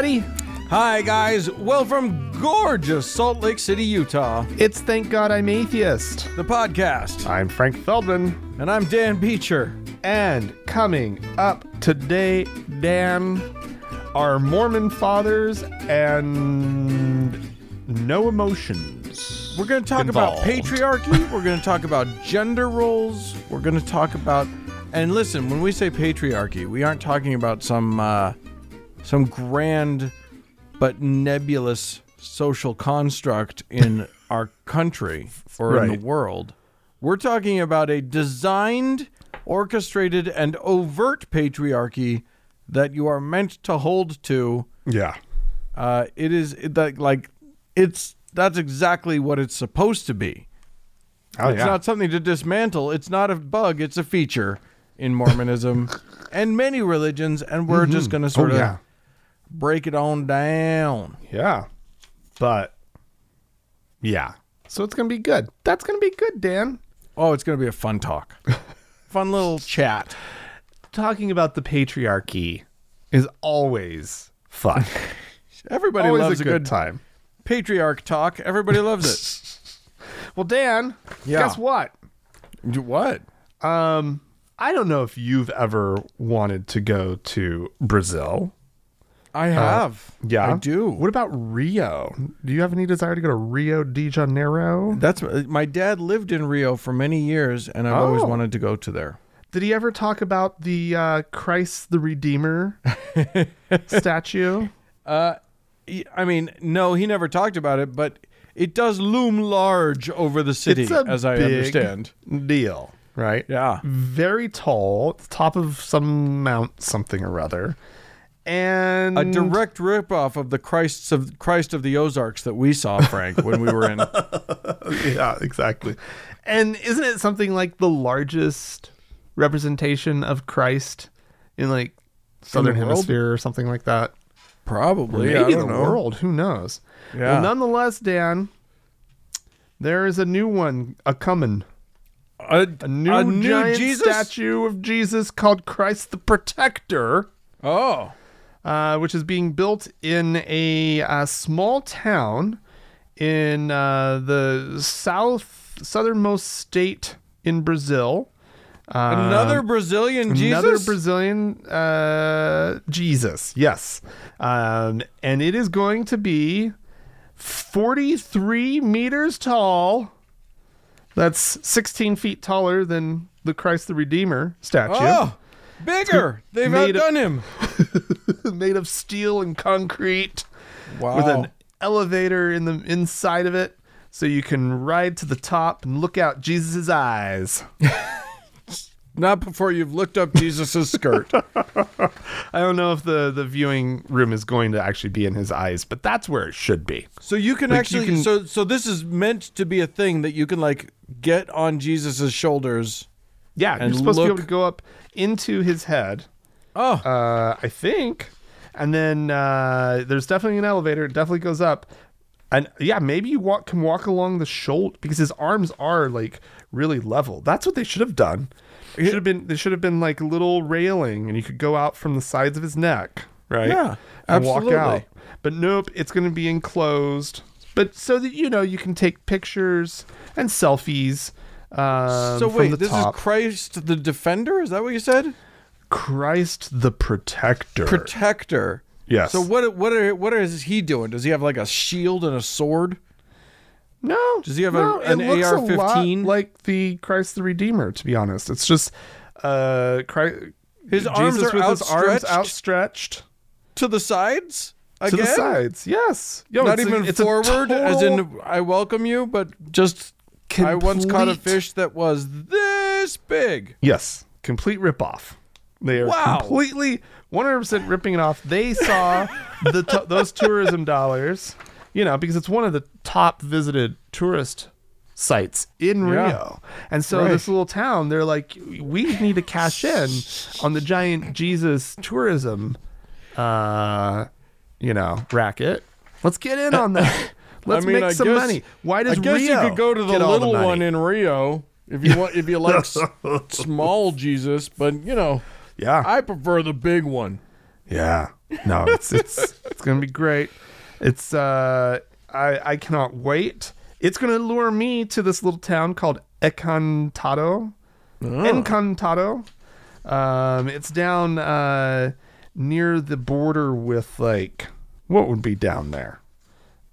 everybody. Hi, guys. Well, from gorgeous Salt Lake City, Utah, It's Thank God I'm Atheist. the podcast. I'm Frank Feldman. And I'm Dan Beecher. And coming up today, Dan, are Mormon fathers and no emotions. We're going to talk about Involved. patriarchy. We're going to talk about gender roles. We're going to talk about. And listen, when we say patriarchy, we aren't talking about some uh, some grand but nebulous social construct in our country or in the world. We're talking about a designed, orchestrated, and overt patriarchy that you are meant to hold to. Yeah. Uh, it is that like it's that's exactly what it's supposed to be. Oh, It's not something to dismantle. It's not a bug. It's a feature in Mormonism and many religions, and we're just going to sort oh, of yeah. Break it on down. Yeah. But, yeah. So it's going to be good. That's going to be good, Dan. Oh, it's going to be a fun talk, fun little chat. Talking about the patriarchy is always fun. Everybody always loves a good time. patriarch talk. Everybody loves it. Well, Dan, Yeah. guess what? what? Um, I don't know if you've ever wanted to go to Brazil. I uh, have. Yeah, I do. What about Rio? Do you have any desire to go to Rio de Janeiro? That's uh, my dad lived in Rio for many years, and I've always Oh. wanted to go to there. Did he ever talk about the uh, Christ the Redeemer statue? Uh, he- I mean, no, he never talked about it, but it does loom large over the city, as I understand. Deal, right? Yeah. Very tall, top of some mount, something or other, and A direct ripoff of the Christs of Christ of the Ozarks that we saw, Frank, when we were in. yeah, exactly. And isn't it something like the largest representation of Christ in like southern world? hemisphere or something like that? Probably, Maybe I the know. world. Who knows? Yeah. Well, nonetheless, Dan, there is a new one a coming. A, A new, giant Jesus. statue of Jesus called Christ the Protector, Oh, uh, which is being built in a, uh small town in uh, the south southernmost state in Brazil. Uh, another Brazilian Jesus. Another Brazilian uh, Jesus, yes. Um, and it is going to be 43 meters tall. That's 16 feet taller than the Christ the Redeemer statue, Oh, bigger. They've Made of- outdone him. made of steel and concrete, Wow. with an elevator in the inside of it, so you can ride to the top and look out Jesus' eyes. Not before you've looked up Jesus's skirt. I don't know if the the viewing room is going to actually be in his eyes, but that's where it should be. So you can Like, you actually can- so so this is meant to be a thing that you can like get on Jesus's shoulders. Yeah, you're supposed to be able to go up into his head, Oh, uh, I think, and then uh, there's definitely an elevator. It definitely goes up, and yeah, maybe you walk can walk along the shoulder because his arms are like really level. That's what they should have done. It should have been. There should have been like a little railing, and you could go out from the sides of his neck, right? Yeah, and absolutely. walk out. But nope, it's going to be enclosed. But so that you know, you can take pictures and selfies. Um, so wait, this top. is Christ the Defender? Is that what you said? Christ the Protector. Protector. yes. So what what are what is he doing? Does he have like a shield and a sword? No. Does he have no, an a lot AR-15? like the Christ the Redeemer, to be honest. It's just uh Christ, His arms Jesus are with his arms outstretched? outstretched To the sides? to the sides. Yes. Yo, Not even a forward, as in I welcome you, but just I once caught a fish that was this big. Yes. Complete ripoff. They are Wow. completely 100% ripping it off. They saw the t- those tourism dollars, you know, because it's one of the top visited tourist sites in Yeah. Rio. And so Right. this little town, they're like, we need to cash in on the giant Jesus tourism, uh, you know, racket. Let's get in on that. Let's mean, make I some guess- money. Why does I guess Rio you could go to the little money? one in Rio if you want if you like small Jesus, but you know, Yeah. I prefer the big one. Yeah. No, it's it's it's gonna be great. It's uh I I cannot wait. It's gonna lure me to this little town called Encantado. Encantado. Um it's down uh near the border with like what would be down there?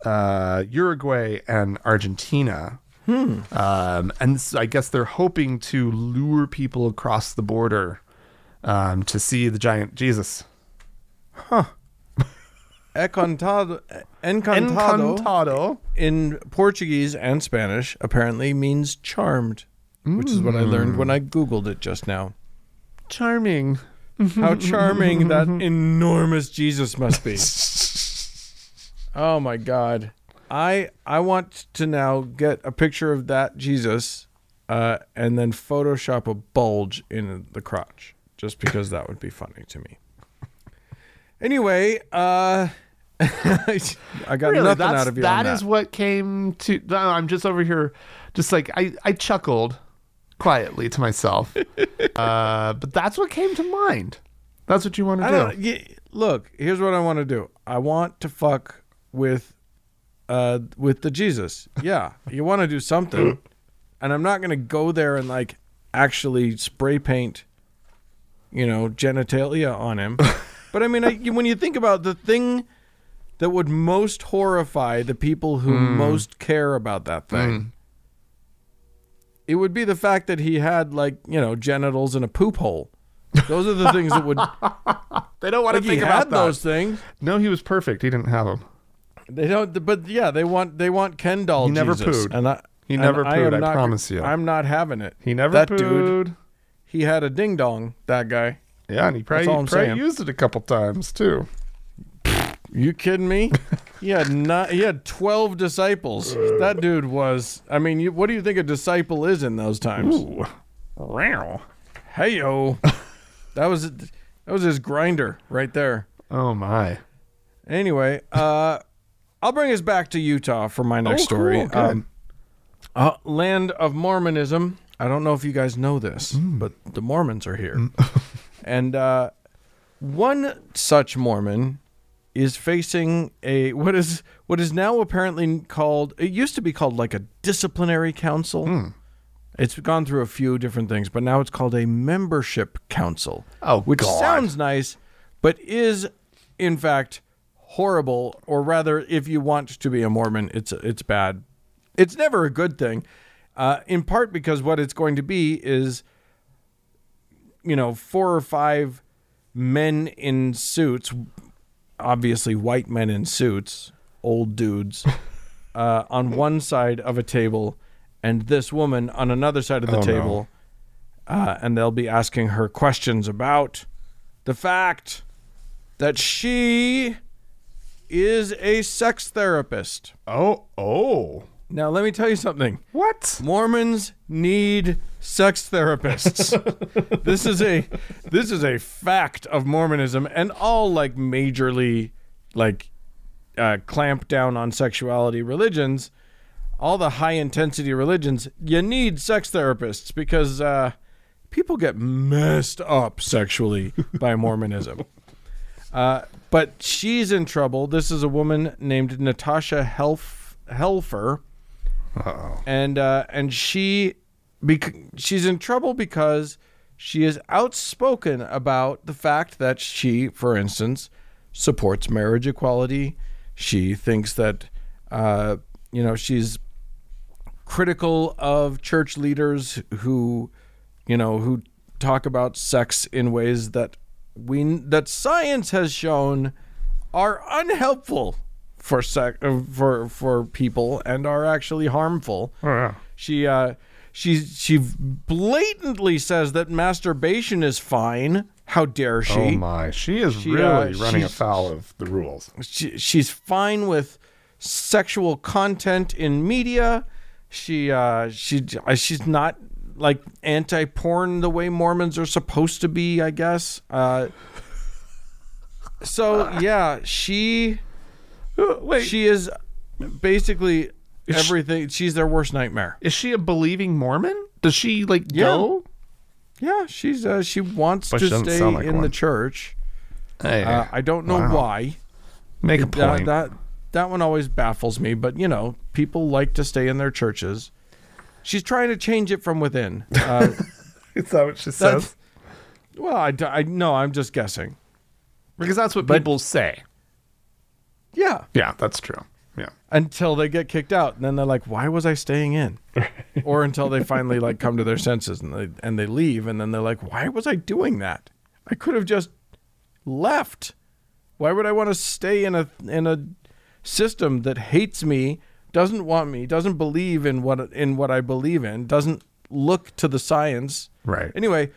Uh Uruguay and Argentina. Um, and so I guess they're hoping to lure people across the border um, to see the giant Jesus. Encantado, encantado, Encantado. in Portuguese and Spanish apparently means charmed, which is what I learned when I Googled it just now. Charming. How charming that enormous Jesus must be. Oh my God. I I want to now get a picture of that Jesus uh, and then Photoshop a bulge in the crotch just because that would be funny to me. Anyway, uh, I got Really, nothing that's, out of you that on that. is what came to. I'm just over here, just like I, I chuckled quietly to myself. uh, but that's what came to mind. That's what you want to I do. don't, yeah, look, here's what I want to do. I want to fuck with uh with the Jesus. Yeah, you want to do something. And I'm not going to go there and like actually spray paint you know, genitalia on him. but I mean, I, when you think about the thing that would most horrify the people who most care about that thing, it would be the fact that he had like, you know, genitals and a poop hole. Those are the things that would They don't want like to he think had about that. those things. No, he was perfect. He didn't have them. They don't, but yeah, they want they want Ken doll. He never Jesus. pooed. and I, He never I pooed, am I not- promise you. I'm not having it. He never That pooed. dude, he had a ding dong. That guy. Yeah, and he probably, That's probably used it a couple times too. You kidding me? he had not. He had twelve disciples. that dude was. I mean, you, what do you think a disciple is in those times? Ooh. Wow. Hey yo, that was that was his grinder right there. Oh my. Anyway, uh, I'll bring us back to Utah for my next Oh, story. Good. Um, uh, land of Mormonism. I don't know if you guys know this, Mm. but the Mormons are here, and uh, one such Mormon is facing a what is what is now apparently called. It used to be called like a disciplinary council. Hmm. It's gone through a few different things, but now it's called a membership council. Oh, which God. sounds nice, but is in fact horrible. Or rather, if you want to be a Mormon, it's it's bad. It's never a good thing. Uh, in part because what it's going to be is, you know, four or five men in suits, obviously white men in suits, old dudes, uh, on one side of a table, and this woman on another side of the Oh, no. table, uh, and they'll be asking her questions about the fact that she is a sex therapist. Oh, oh. Now, let me tell you something. What? Mormons need sex therapists. this is a this is a fact of Mormonism and all like majorly like uh, clamp down on sexuality religions. All the high intensity religions, you need sex therapists because uh, people get messed up sexually by Mormonism. Uh, but she's in trouble. This is a woman named Natasha Helf- Helfer Uh-oh. and uh, and she bec- she's in trouble because she is outspoken about the fact that she, for instance, supports marriage equality. She thinks that uh, you know she's critical of church leaders who you know who talk about sex in ways that we that science has shown are unhelpful for sec- uh, for for people and are actually harmful. Oh, yeah. She uh she she blatantly says that masturbation is fine. How dare she? Oh my. She is She, really uh, running afoul of the rules. she, she's fine with sexual content in media. She uh she uh, she's not like anti-porn the way Mormons are supposed to be, I guess. Uh so yeah, she Wait, she is basically everything. She's their worst nightmare. is she a believing Mormon? Does she like Yeah. go? Yeah, she's uh, she wants But to she stay like in the church. Hey, Uh, I don't know Wow. why. make a It- that- point. that that one always baffles me, but you know, people like to stay in their churches. She's trying to change it from within. Uh, Is that what she says? well, I no, I'm just guessing. Because that's what But- people say. Yeah, Yeah, that's true. Yeah. until they get kicked out, and then they're like, "Why was I staying in?" or until they finally like come to their senses and they and they leave, and then they're like, "Why was I doing that? I could have just left. Why would I want to stay in a in a system that hates me, doesn't want me, doesn't believe in what in what I believe in, doesn't look to the science?" Right. Anyway,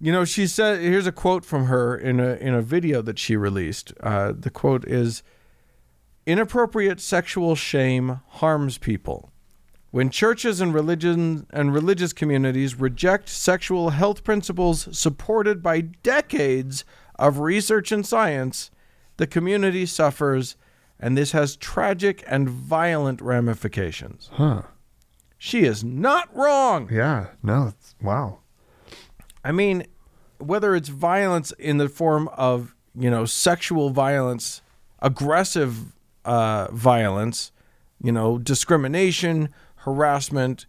you know, she said, here's a quote from her in a in a video that she released. Uh, the quote is, "Inappropriate sexual shame harms people. When churches and religion and religious communities reject sexual health principles supported by decades of research and science, the community suffers." And this has tragic and violent ramifications. Huh. She is not wrong. Yeah. No. Wow. I mean, whether it's violence in the form of, you know, sexual violence, aggressive uh, violence, you know, discrimination, harassment,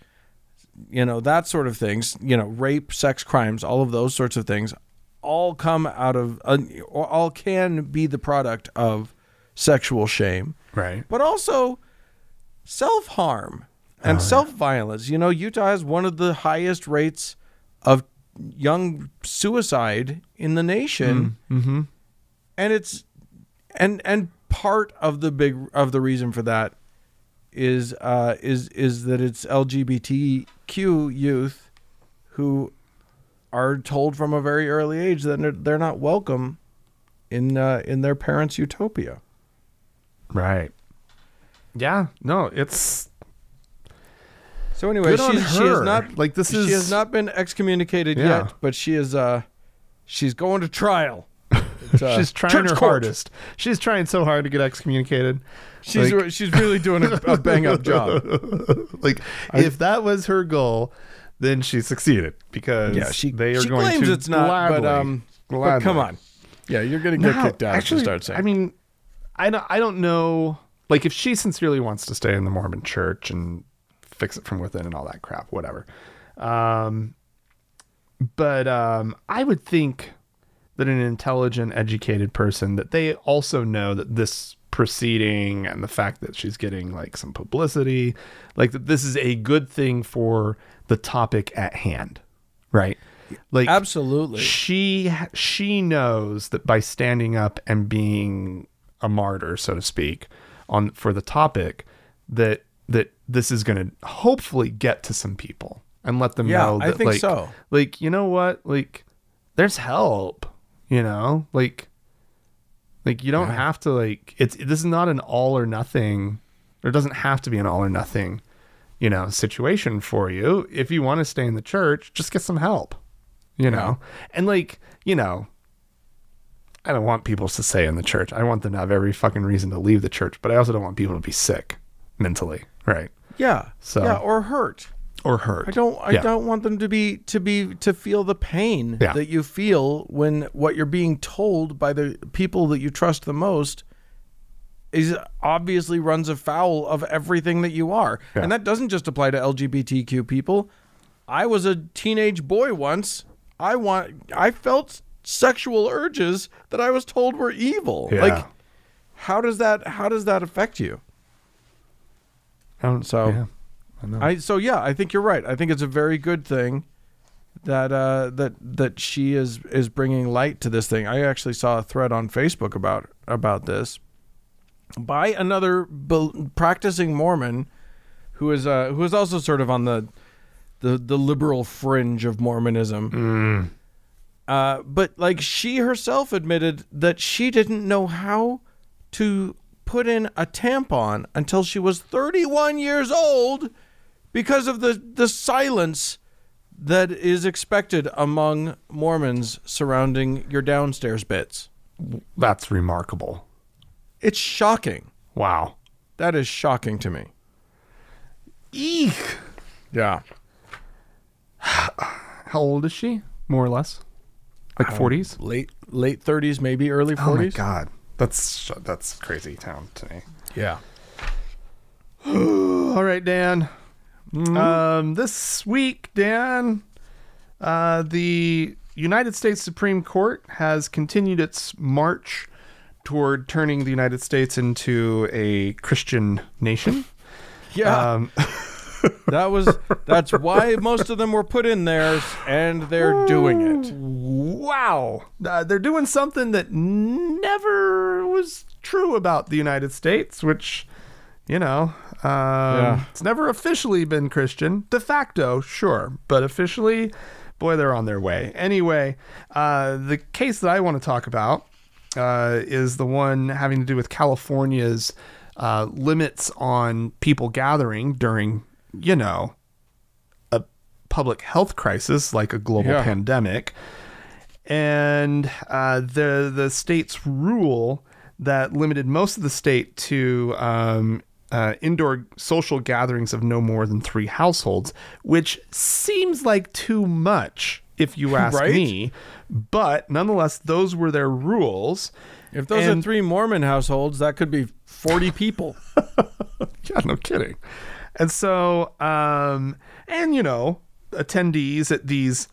you know, that sort of things, you know, rape, sex crimes, all of those sorts of things, all come out of, uh, all can be the product of sexual shame Right. but also self harm and self violence. You know, Utah has one of the highest rates of young suicide in the nation, Mm-hmm. and it's and and part of the big of the reason for that is uh, is is that it's LGBTQ youth who are told from a very early age that they're, they're not welcome in uh, in their parents' utopia. Right. Yeah. No. It's So anyway, Good on she's, she has not Like, this she is- has not been excommunicated Yeah. yet, but she is uh she's going to trial. It's, uh, she's trying church her court. hardest. She's trying so hard to get excommunicated. She's Like- re- she's really doing a, a bang up job. like if that was her goal, then she succeeded because Yeah, she they are she going claims to it's not, but gladly- um, but gladly. come on, yeah, you're gonna get No, kicked out actually, if you start saying. I mean, I don't, I don't know. Like, if she sincerely wants to stay in the Mormon Church and fix it from within and all that crap, whatever. Um, but um, I would think that an intelligent, educated person that they also know that this proceeding and the fact that she's getting like some publicity, like that this is a good thing for the topic at hand, right? Like absolutely, she she knows that by standing up and being a martyr so to speak on for the topic that that this is going to hopefully get to some people and let them Yeah, know I think like so. like you know what? Like there's help you know? Like like you don't have to like it's this is not an all or nothing there doesn't have to be an all or nothing you know situation for you. If you want to stay in the church just get some help you know? And like you know i don't want people to stay in the church i want them to have every fucking reason to leave the church but i also don't want people to be sick mentally right yeah, So- yeah, or hurt. or hurt I don't. I Yeah. don't want them to be to be to feel the pain Yeah. that you feel when what you're being told by the people that you trust the most is obviously runs afoul of everything that you are, Yeah. and that doesn't just apply to LGBTQ people. I was a teenage boy once. I want. I felt sexual urges that I was told were evil. Yeah. Like, how does that? How does that affect you? Don't- So- yeah, I know. I so yeah, I think you're right. I think it's a very good thing that uh, that that she is is bringing light to this thing. I actually saw a thread on Facebook about about this by another bel practicing Mormon who is uh, who is also sort of on the the the liberal fringe of Mormonism. Mm. Uh, but like she herself admitted that she didn't know how to put in a tampon until she was 31 years old because of the the silence that is expected among Mormons surrounding your downstairs bits. that's remarkable It's shocking. wow That is shocking to me. eek Yeah. how old is she more or less like 40s Late late 30s, maybe early 40s. Oh my god, that's that's crazy town to me. Yeah. All right, Dan. Um, this week, Dan, uh, the United States Supreme Court has continued its march toward turning the United States into a Christian nation. Yeah. Um, that was that's why most of them were put in there and they're doing it. wow, uh, they're doing something that never was true about the United States, which, you know, um, it's never officially been Christian. De facto, sure, but officially, boy, they're on their way. Anyway, uh, the case that I want to talk about uh, is the one having to do with California's uh, limits on people gathering during, you know, a public health crisis like a global Yeah. pandemic, and uh, the the state's rule that limited most of the state to um, uh, indoor social gatherings of no more than three households, which seems like too much if you ask Right? me. But nonetheless, those were their rules. If those And- are three Mormon households, that could be 40 people. Yeah, no kidding. And so, um, and you know, attendees at these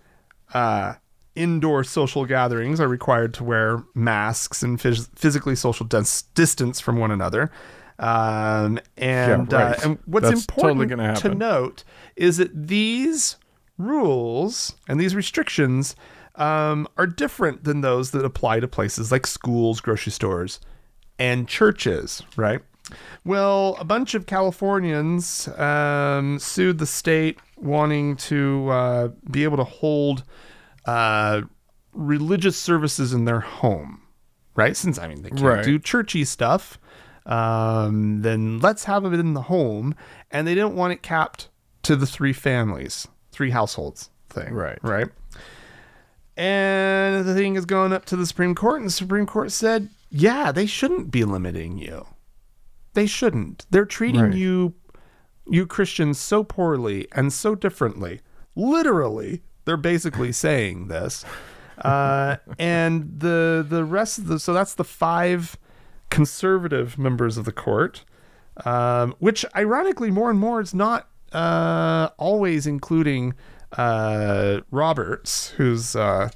uh, indoor social gatherings are required to wear masks and phys- physically social dis- distance from one another. Um, and Yeah, right. uh, and what's That's important gonna note is that these rules and these restrictions um, are different than those that apply to places like schools, grocery stores, and churches, right? Well, a bunch of Californians um, sued the state wanting to uh, be able to hold uh, religious services in their home, right? Since, I mean, they can't Right. do churchy stuff, um, then let's have it in the home. And they didn't want it capped to the three families, three households thing. Right. Right. And the thing has gone up to the Supreme Court, and the Supreme Court said, yeah, they shouldn't be limiting you. They shouldn't. They're treating Right. you, you Christians, so poorly and so differently. Literally, they're basically saying this. Uh, and the the rest of the so that's the five conservative members of the court, um, which ironically more and more is not uh, always including uh, Roberts, who's uh,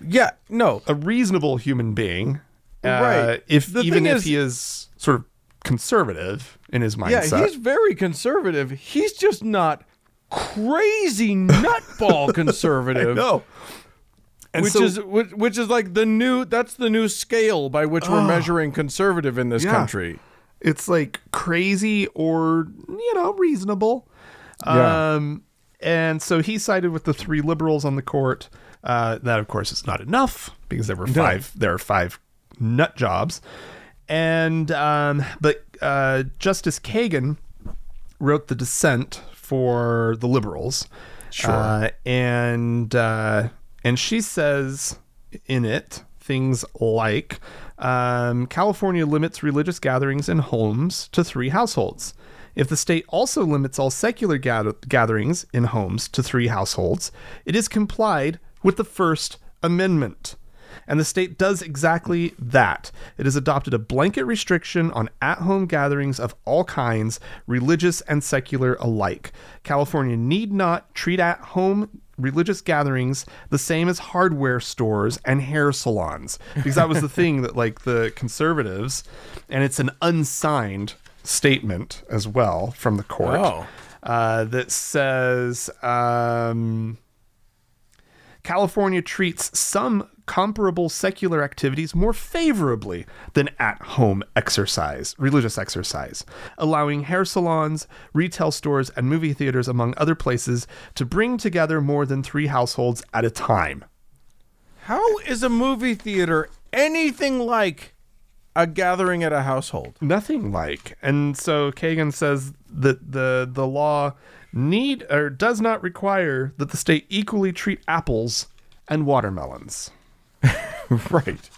yeah, no. a reasonable human being, uh, Right. If The even if is- he is sort of conservative in his mindset. Yeah, he's very conservative. He's just not crazy nutball conservative. no. Which so- is which, which is like the new that's the new scale by which we're measuring conservative in this Yeah. country. it's like crazy or you know reasonable. Yeah. Um, and so he sided with the three liberals on the court. Uh, that of course is not enough because there were five. There are five nut jobs, and um, but uh, Justice Kagan wrote the dissent for the liberals. Sure. Uh, and uh, and she says in it things like um, California limits religious gatherings in homes to three households. If the state also limits all secular gather- gatherings in homes to three households, it is complied with the First Amendment. And the state does exactly that. It has adopted a blanket restriction on at home gatherings of all kinds, religious and secular alike. California need not treat at home religious gatherings the same as hardware stores and hair salons. Because that was the thing that, like, the conservatives, and it's an unsigned statement as well from the court Oh. uh, that says. Um, California treats some comparable secular activities more favorably than at home exercise, religious exercise, allowing hair salons, retail stores, and movie theaters, among other places, to bring together more than three households at a time. How is a movie theater anything like a gathering at a household? Nothing like. And so Kagan says that the the law need or does not require that the state equally treat apples and watermelons. right.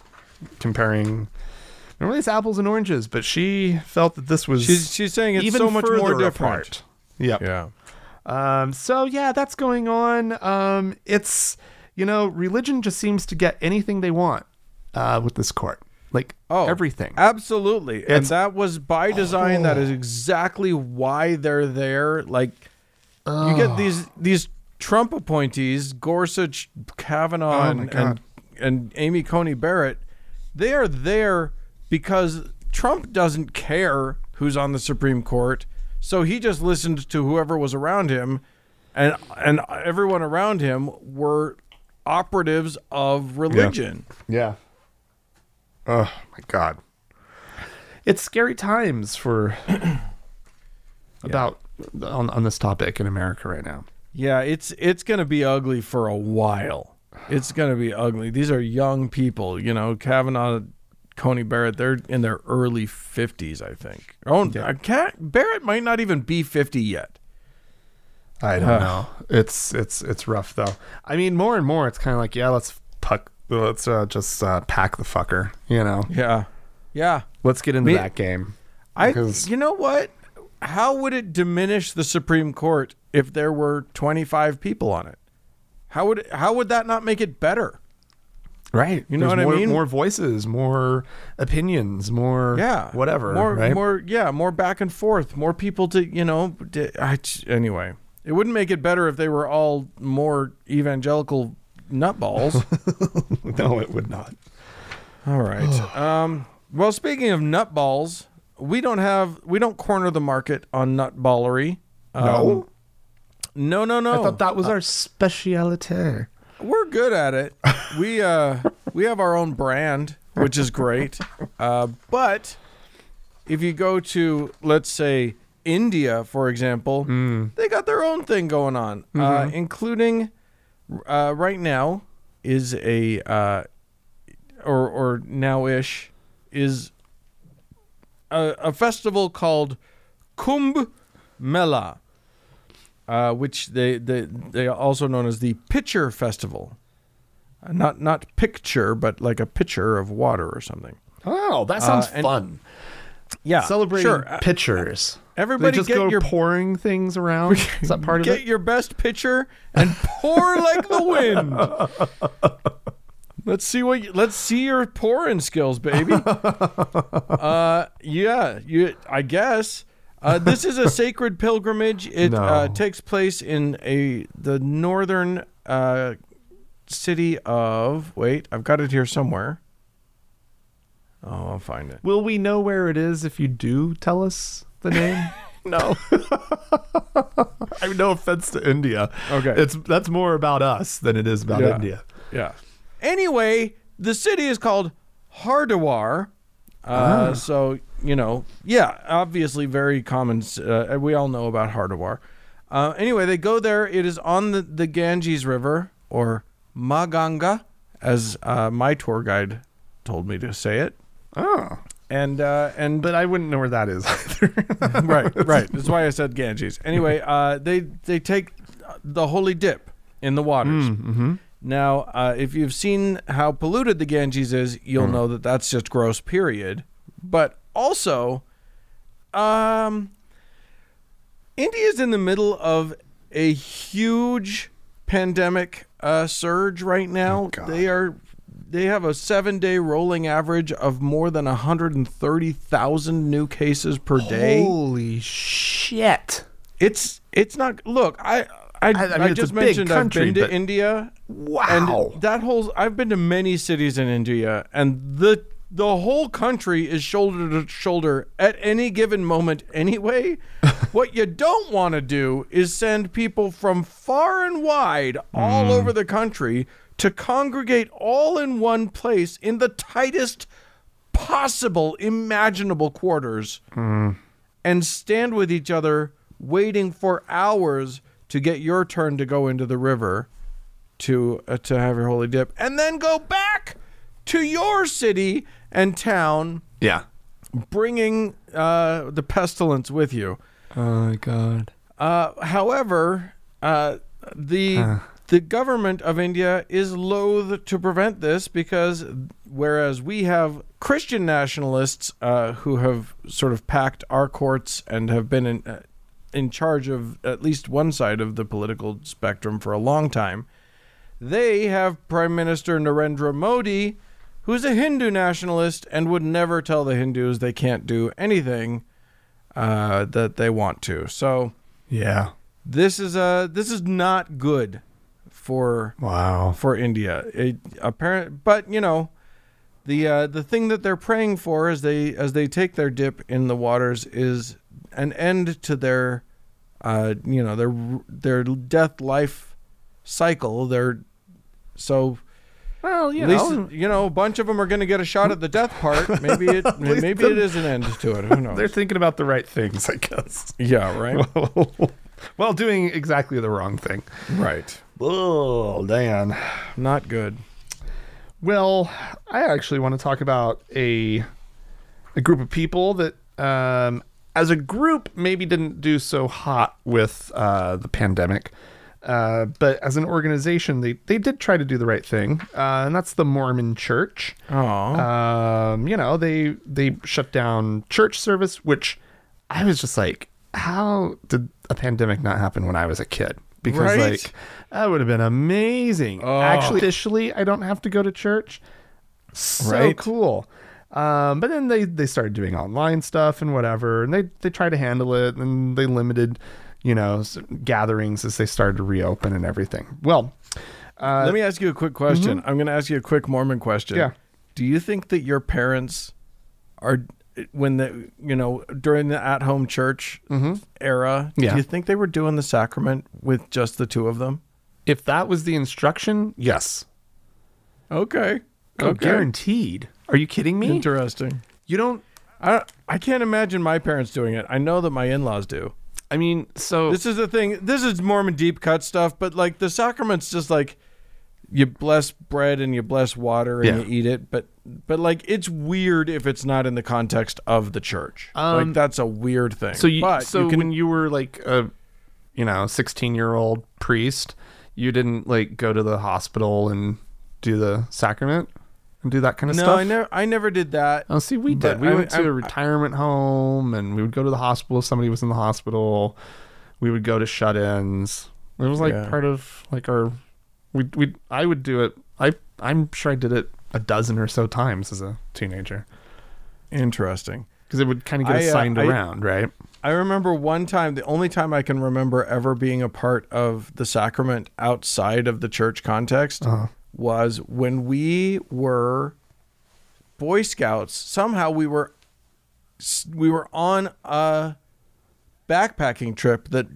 comparing normally it's apples and oranges, but she felt that this was She's she's saying it's even so much more different. apart. Yep. Yeah. Um, so yeah, that's going on. Um, it's you know, religion just seems to get anything they want uh, with this court. Like Oh, everything. Absolutely. and that was by design. That is exactly why they're there. Like you get these these Trump appointees, Gorsuch, Kavanaugh, Oh, and, and Amy Coney Barrett. They are there because Trump doesn't care who's on the Supreme Court. So he just listened to whoever was around him and and everyone around him were operatives of religion. Yeah. Oh my god. It's scary times for about on on this topic in America right now. Yeah, it's it's gonna be ugly for a while. It's gonna be ugly. These are young people, you know. Kavanaugh, Coney Barrett, they're in their early fifties, I think. Oh, Yeah. I can't, Barrett might not even be fifty yet. I don't know. It's it's it's rough though. I mean, more and more, it's kind of like, yeah, let's puck, let's uh, just uh, pack the fucker. You know, Yeah, yeah. let's get into Me- that game. I, you know what? How would it diminish the Supreme Court if there were twenty five people on it? How would how would that not make it better? Right. You know There's what I mean? More voices, more opinions, more yeah whatever. more right? more yeah more back and forth more people to you know d I- anyway it wouldn't make it better if they were all more evangelical nutballs no, it would not. all right um well speaking of nutballs we don't have we don't corner the market on nutballery Um, No, no no no I thought that was our specialite. we're good at it. We uh we have our own brand, which is great. Uh, but if you go to let's say India, for example, they got their own thing going on, uh, including uh, right now is a uh, or or now ish is a, a festival called Kumbh Mela uh, which they, they they are also known as the Pitcher Festival. Uh, not not picture, but like a pitcher of water or something. Oh, that sounds Uh, and- fun. Yeah, Celebrating Sure, uh, pitchers. everybody they just get go your pouring things around. Is that part of it? get your best pitcher and pour like the wind. Let's see what you, let's see your pouring skills, baby. uh, yeah, you. I guess uh, this is a sacred pilgrimage. It uh, takes place in a the northern uh, city of. Wait, I've got it here somewhere. Oh, I'll find it. Will we know where it is if you do tell us the name? no. I mean, no offense to India. Okay. It's that's more about us than it is about Yeah. India. Yeah. Anyway, the city is called Hardwar. Ah. Uh, So, you know, yeah, obviously very common. Uh, we all know about Hardwar. Uh, anyway, they go there. It is on the, the Ganges River, or Maganga, as uh, my tour guide told me to say it. Oh. And uh, and But I wouldn't know where that is either. right, right. That's why I said Ganges. Anyway, uh, they they take the holy dip in the waters. mm-hmm. Now, uh, if you've seen how polluted the Ganges is, you'll know that that's just gross. Period. But also, um, India's in the middle of a huge pandemic uh, surge right now. Oh, they are. They have a seven-day rolling average of more than 130,000 new cases per day. Holy shit. It's it's not. Look, I I, I mean, I just mentioned country, I've been to India. Wow. And that whole I've been to many cities in India and the the whole country is shoulder to shoulder at any given moment anyway. what you don't want to do is send people from far and wide all Mm. over the country to congregate all in one place in the tightest possible imaginable quarters Mm. and stand with each other waiting for hours to get your turn to go into the river to uh, to have your holy dip and then go back to your city and town yeah. bringing uh, the pestilence with you Oh my god. uh, however, uh, the Huh. the government of India is loath to prevent this because whereas we have Christian nationalists uh, who have sort of packed our courts and have been in uh, in charge of at least one side of the political spectrum for a long time, they have Prime Minister Narendra Modi, who's a Hindu nationalist and would never tell the Hindus they can't do anything uh, that they want to. So Yeah. this is uh this is not good for Wow. for India. It, apparent, but you know, the uh, the thing that they're praying for as they as they take their dip in the waters is an end to their, uh, you know, their their death life cycle. Their so Well, you at know, you know a bunch of them are going to get a shot at the death part. Maybe it maybe the- it is an end to it. Who knows? they're thinking about the right things, I guess. yeah, right, well, doing exactly the wrong thing. right. Oh, Dan. Not good. Well, I actually want to talk about a a group of people that, um, as a group, maybe didn't do so hot with uh, the pandemic, uh, but as an organization, they they did try to do the right thing, uh, and that's the Mormon Church. Oh, Um, you know, they they shut down church service, which I was just like, how did a pandemic not happen when I was a kid? Because Right? like that would have been amazing. Oh. Actually, officially, I don't have to go to church. So Right. cool. Um, but then they they started doing online stuff and whatever, and they they tried to handle it, and they limited, you know, gatherings as they started to reopen and everything. Well, uh, Let me ask you a quick question. I'm going to ask you a quick Mormon question. Yeah. Do you think that your parents are when the you know during the at-home church era? Yeah. Do you think they were doing the sacrament with just the two of them? if that was the instruction, yes, Okay. Oh, okay. guaranteed. Are you kidding me? Interesting. you don't. I I can't imagine my parents doing it. I know that my in-laws do. I mean, so This is the thing. This is Mormon deep cut stuff, but like the sacrament's just like you bless bread and you bless water and Yeah. you eat it, but but like it's weird if it's not in the context of the church. Um, like that's a weird thing. so you but so you can, when you were like a, you know, sixteen year old priest, you didn't like go to the hospital and do the sacrament and do that kind of no, stuff. No, I never I never did that. Oh, see, we did. We I- went to I- a retirement home, and we would go to the hospital if somebody was in the hospital. We would go to shut-ins. It was like Yeah. part of like our. We we I would do it. I I'm sure I did it a dozen or so times as a teenager Interesting. because it would kind of get I, uh, assigned I- around, right? I remember one time, the only time I can remember ever being a part of the sacrament outside of the church context Uh-huh. Was when we were Boy Scouts. Somehow we were we were on a backpacking trip that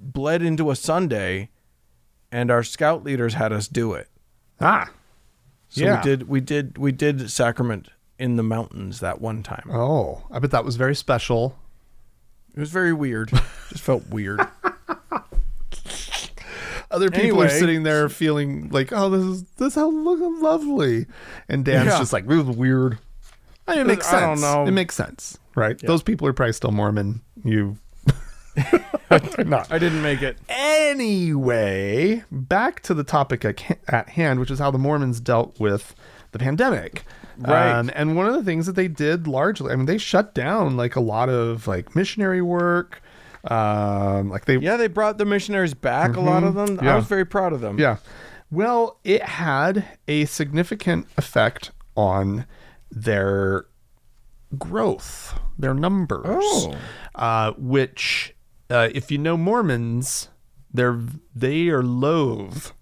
bled into a Sunday, and our scout leaders had us do it. Ah, So Yeah. we did we did we did sacrament in the mountains that one time. oh, I bet that was very special. It was very weird. Just felt weird. Other people are sitting there feeling like, oh, this is this how look lovely, and Dan's Yeah. just like, it was weird. I mean, it makes I sense. don't know. It makes sense, right? Those people are probably still Mormon. You not. I didn't make it. Anyway, back to the topic at, at hand, which is how the Mormons dealt with the pandemic. Right. Um, and one of the things that they did largely, I mean, they shut down like a lot of like missionary work. Um, like they, Yeah, they brought the missionaries back. A lot of them. Mm-hmm. Yeah. I was very proud of them. Yeah. Well, it had a significant effect on their growth, their numbers. Oh. Uh, which, uh, if you know Mormons, they're they are loath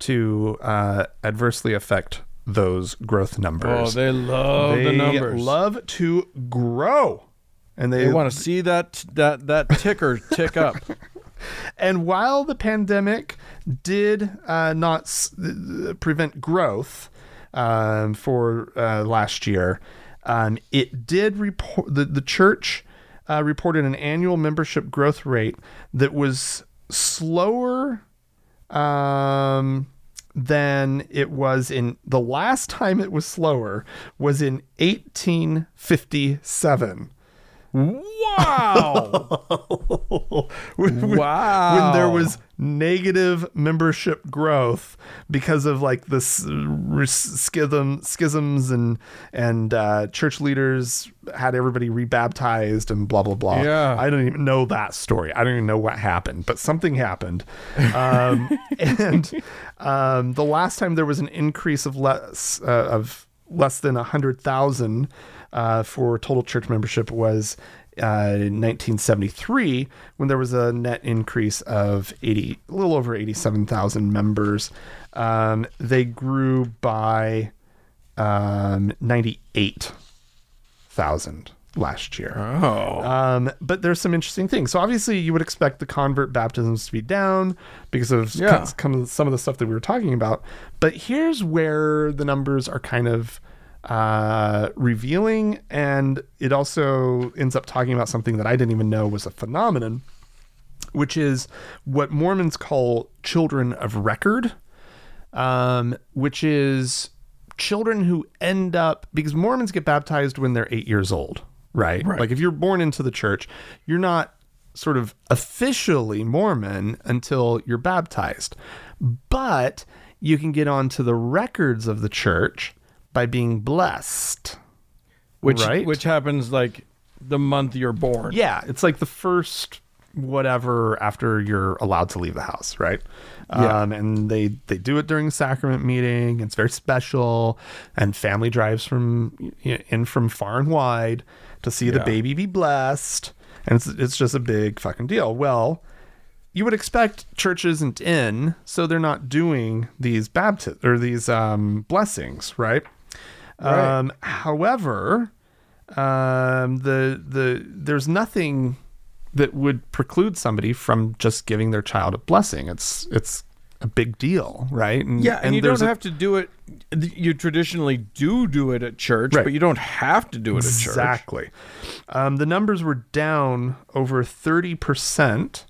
to uh, adversely affect those growth numbers. Oh, they love the numbers. love to grow, and they, they want to see that that that ticker tick up. And while the pandemic did uh, not s- uh, prevent growth um, for uh, last year, um, it did report the, the church uh, reported an annual membership growth rate that was slower um, than it was in the last time it was slower was in 1857. Wow! when, Wow. when there was negative membership growth because of like this uh, schism schisms and and uh, church leaders had everybody rebaptized and blah blah blah. Yeah. I don't even know that story. I don't even know what happened, but something happened. Um, and um, the last time there was an increase of less uh, of less than 100,000 uh, for total church membership was uh, 1973 when there was a net increase of 80, a little over 87,000 members. Um, they grew by um, 98,000 last year. Oh. Um, but there's some interesting things. So obviously, you would expect the convert baptisms to be down because of Yeah. some, some of the stuff that we were talking about. But here's where the numbers are kind of uh, revealing, and it also ends up talking about something that I didn't even know was a phenomenon, which is what Mormons call children of record, um, which is children who end up because Mormons get baptized when they're eight years old, right? Right. Like if you're born into the church, you're not sort of officially Mormon until you're baptized, but you can get onto the records of the church by being blessed. which right. which happens like the month you're born. Yeah, it's like the first whatever after you're allowed to leave the house, right? Yeah. Um, and they they do it during the sacrament meeting. It's very special, and family drives from in from far and wide to see the baby be blessed, and it's it's just a big fucking deal. Well. You would expect church isn't in, so they're not doing these baptism or these um, blessings, right? Right. Um, however, um, the the there's nothing that would preclude somebody from just giving their child a blessing. It's it's a big deal, right? And, Yeah, and, you don't a- have to do it. You traditionally do do it at church, Right. but you don't have to do it at church. Exactly. Um, the numbers were down over thirty percent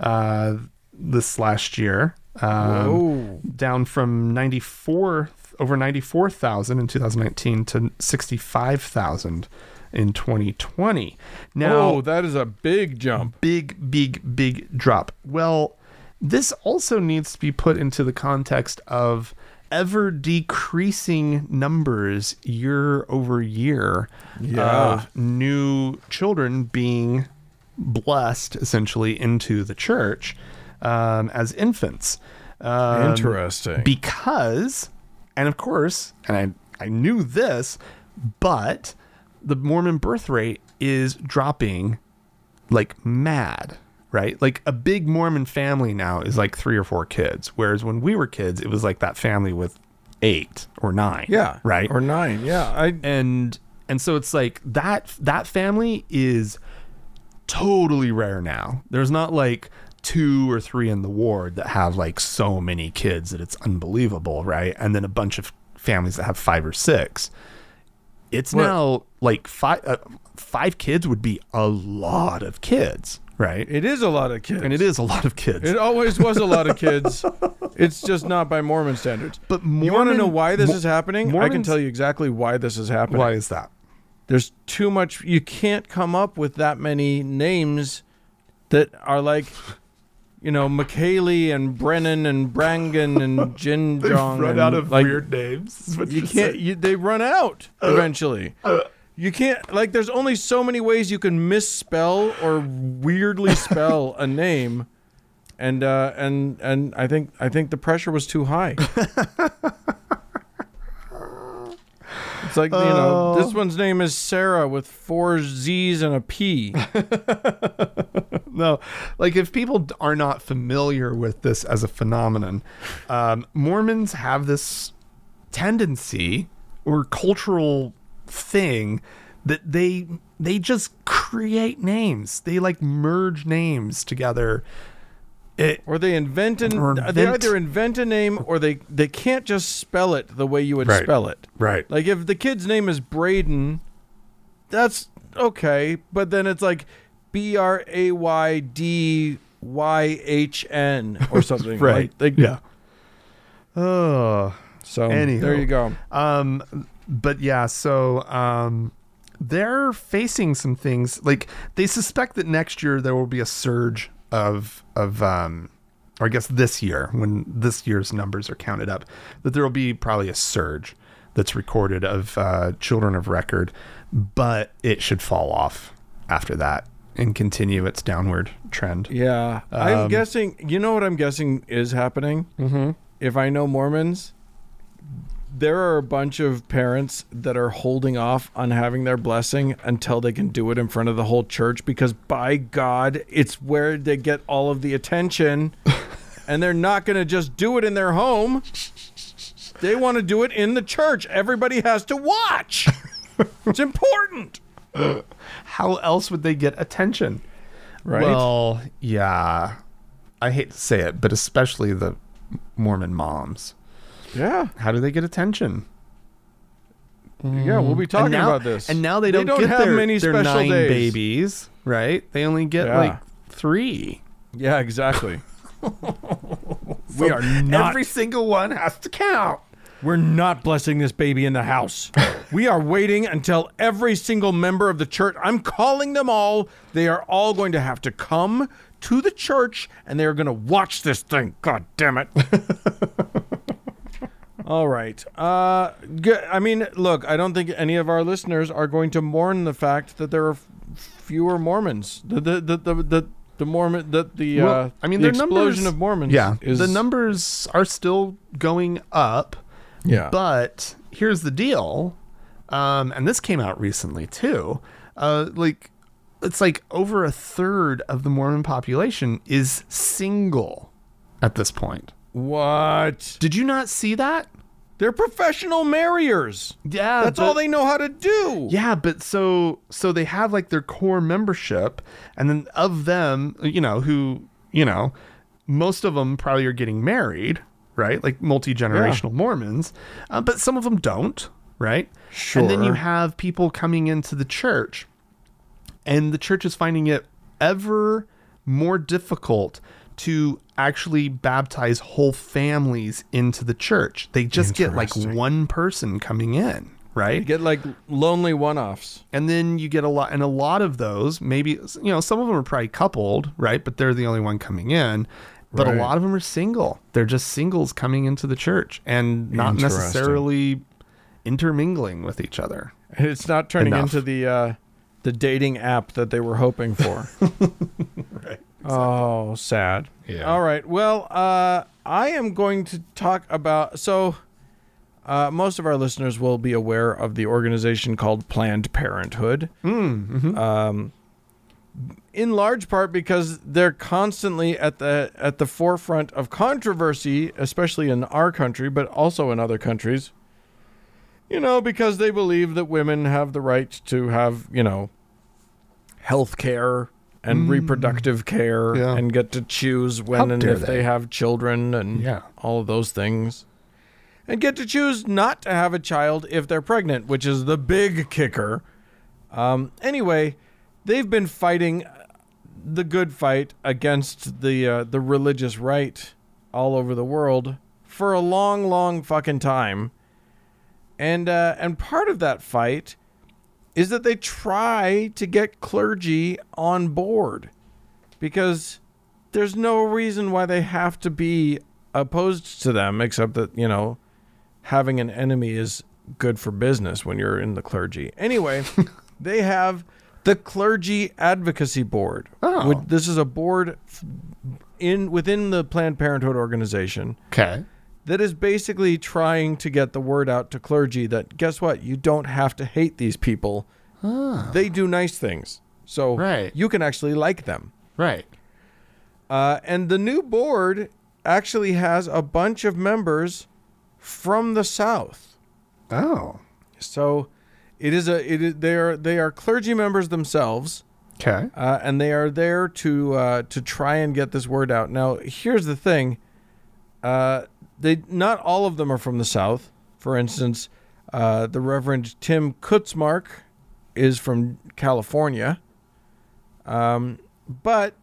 uh, this last year. Um, down from 94 over 94,000 in 2019 to 65,000 in 2020. Now, oh, that is a big jump. big, big, big drop. Well, this also needs to be put into the context of ever decreasing numbers year over year Yeah. of new children being blessed essentially into the church um, as infants. Um, Interesting. because and of course and i i knew this but the mormon birth rate is dropping like mad right like a big mormon family now is like three or four kids whereas when we were kids it was like that family with eight or nine yeah. right Or nine. Yeah. I. and and so it's like that that family is totally rare now there's not like two or three in the ward that have like so many kids that it's unbelievable right and then a bunch of families that have five or six it's What- now like five uh, five kids would be a lot of kids right It is a lot of kids. and it is a lot of kids It always was a lot of kids. it's just not by Mormon standards. but you want to know why this Mo- is happening? I can tell you exactly why this is happening. why is that There's too much. You can't come up with that many names that are like, you know, McKaylee and Brennan and Brangan and Jin Jong. and, like, names is what You you're can't. You, they run out uh, uh, eventually. Uh. You can't. Like, there's only so many ways you can misspell or weirdly spell a name, and uh, and and I think I think the pressure was too high. It's like you know, this one's name is Sarah with four Z's and a P. no like if people are not familiar with this as a phenomenon um, mormons have this tendency or cultural thing that they they just create names they like merge names together it, Or they invent an, Or they either invent a name or they they can't just spell it the way you would Right. spell it. right Like if the kid's name is Braden, that's okay, but then it's like B R A Y D Y H N or something. right Like, like- yeah oh So Anyhow. there you go. Um, but yeah, so um, they're facing some things. Like they suspect that next year there will be a surge of of um, or I guess this year when this year's numbers are counted up, that there will be probably a surge that's recorded of uh, children of record, but it should fall off after that and continue its downward trend. Yeah, I'm Um, guessing. You know what I'm guessing is happening. Mm-hmm. If I know Mormons, there are a bunch of parents that are holding off on having their blessing until they can do it in front of the whole church because by God, it's where they get all of the attention. and they're not going to just do it in their home. They want to do it in the church. Everybody has to watch. it's important. How else would they get attention? Right? Well, yeah. I hate to say it, but especially the Mormon moms. Yeah. How do they get attention? Yeah, we'll be mm. talking now, about this. And now they don't, get have their, many their nine days. babies, right? They only get Yeah. like three. Yeah, exactly. we are not Every single one has to count. We're not blessing this baby in the house. we are waiting until every single member of the church, I'm calling them all, they are all going to have to come to the church and they are going to watch this thing. God damn it. all right. Uh g- I mean, look, I don't think any of our listeners are going to mourn the fact that there are f- fewer Mormons. The the the the, the, the Mormon the the Well, uh, I mean, the explosion numbers- of Mormons Yeah, is the numbers are still going up. Yeah. But here's the deal, um, and this came out recently too. Uh, like, it's like over a third of the Mormon population is single at this point. what? Did you not see that? They're professional marriers. Yeah, That's all they know how to do. Yeah, but so so they have like their core membership, and then of them, you know, who you know, most of them probably are getting married, right? Like multi generational Mormons, uh, but some of them don't, right? Sure. And then you have people coming into the church, and the church is finding it ever more difficult to actually baptize whole families into the church. They just get like one person coming in, right? You get like lonely one-offs. and then you get a lot and a lot of those maybe you know some of them are probably coupled right but they're the only one coming in but Right. a lot of them are single they're just singles coming into the church and not necessarily intermingling with each other It's not turning Enough. into the uh, the dating app that they were hoping for. right oh, sad. Yeah. All right. Well, uh, I am going to talk about so. Uh, most of our listeners will be aware of the organization called Planned Parenthood. um, in large part because they're constantly at the at the forefront of controversy, especially in our country, but also in other countries. You know, because they believe that women have the right to have, you know, health care and reproductive care Mm. Yeah. and get to choose when How and if they they. have children and Yeah. all of those things. And get to choose not to have a child if they're pregnant, which is the big kicker. Um, anyway, they've been fighting the good fight against the uh, the religious right all over the world for a long, long fucking time. And uh, and part of that fight is that they try to get clergy on board because there's no reason why they have to be opposed to them except that you know having an enemy is good for business when you're in the clergy. Anyway, they have the clergy advocacy board. Oh. Which- This is a board in within the Planned Parenthood organization okay that is basically trying to get the word out to clergy that guess what? You don't have to hate these people. They do nice things. So Right. you can actually like them. right Uh, and the new board actually has a bunch of members from the South. oh So it is a it is they are they are clergy members themselves, okay uh, and they are there to uh, to try and get this word out. Now, here's the thing: uh, they not all of them are from the South. For instance, uh, the Reverend Tim Kutzmark is from California, um, but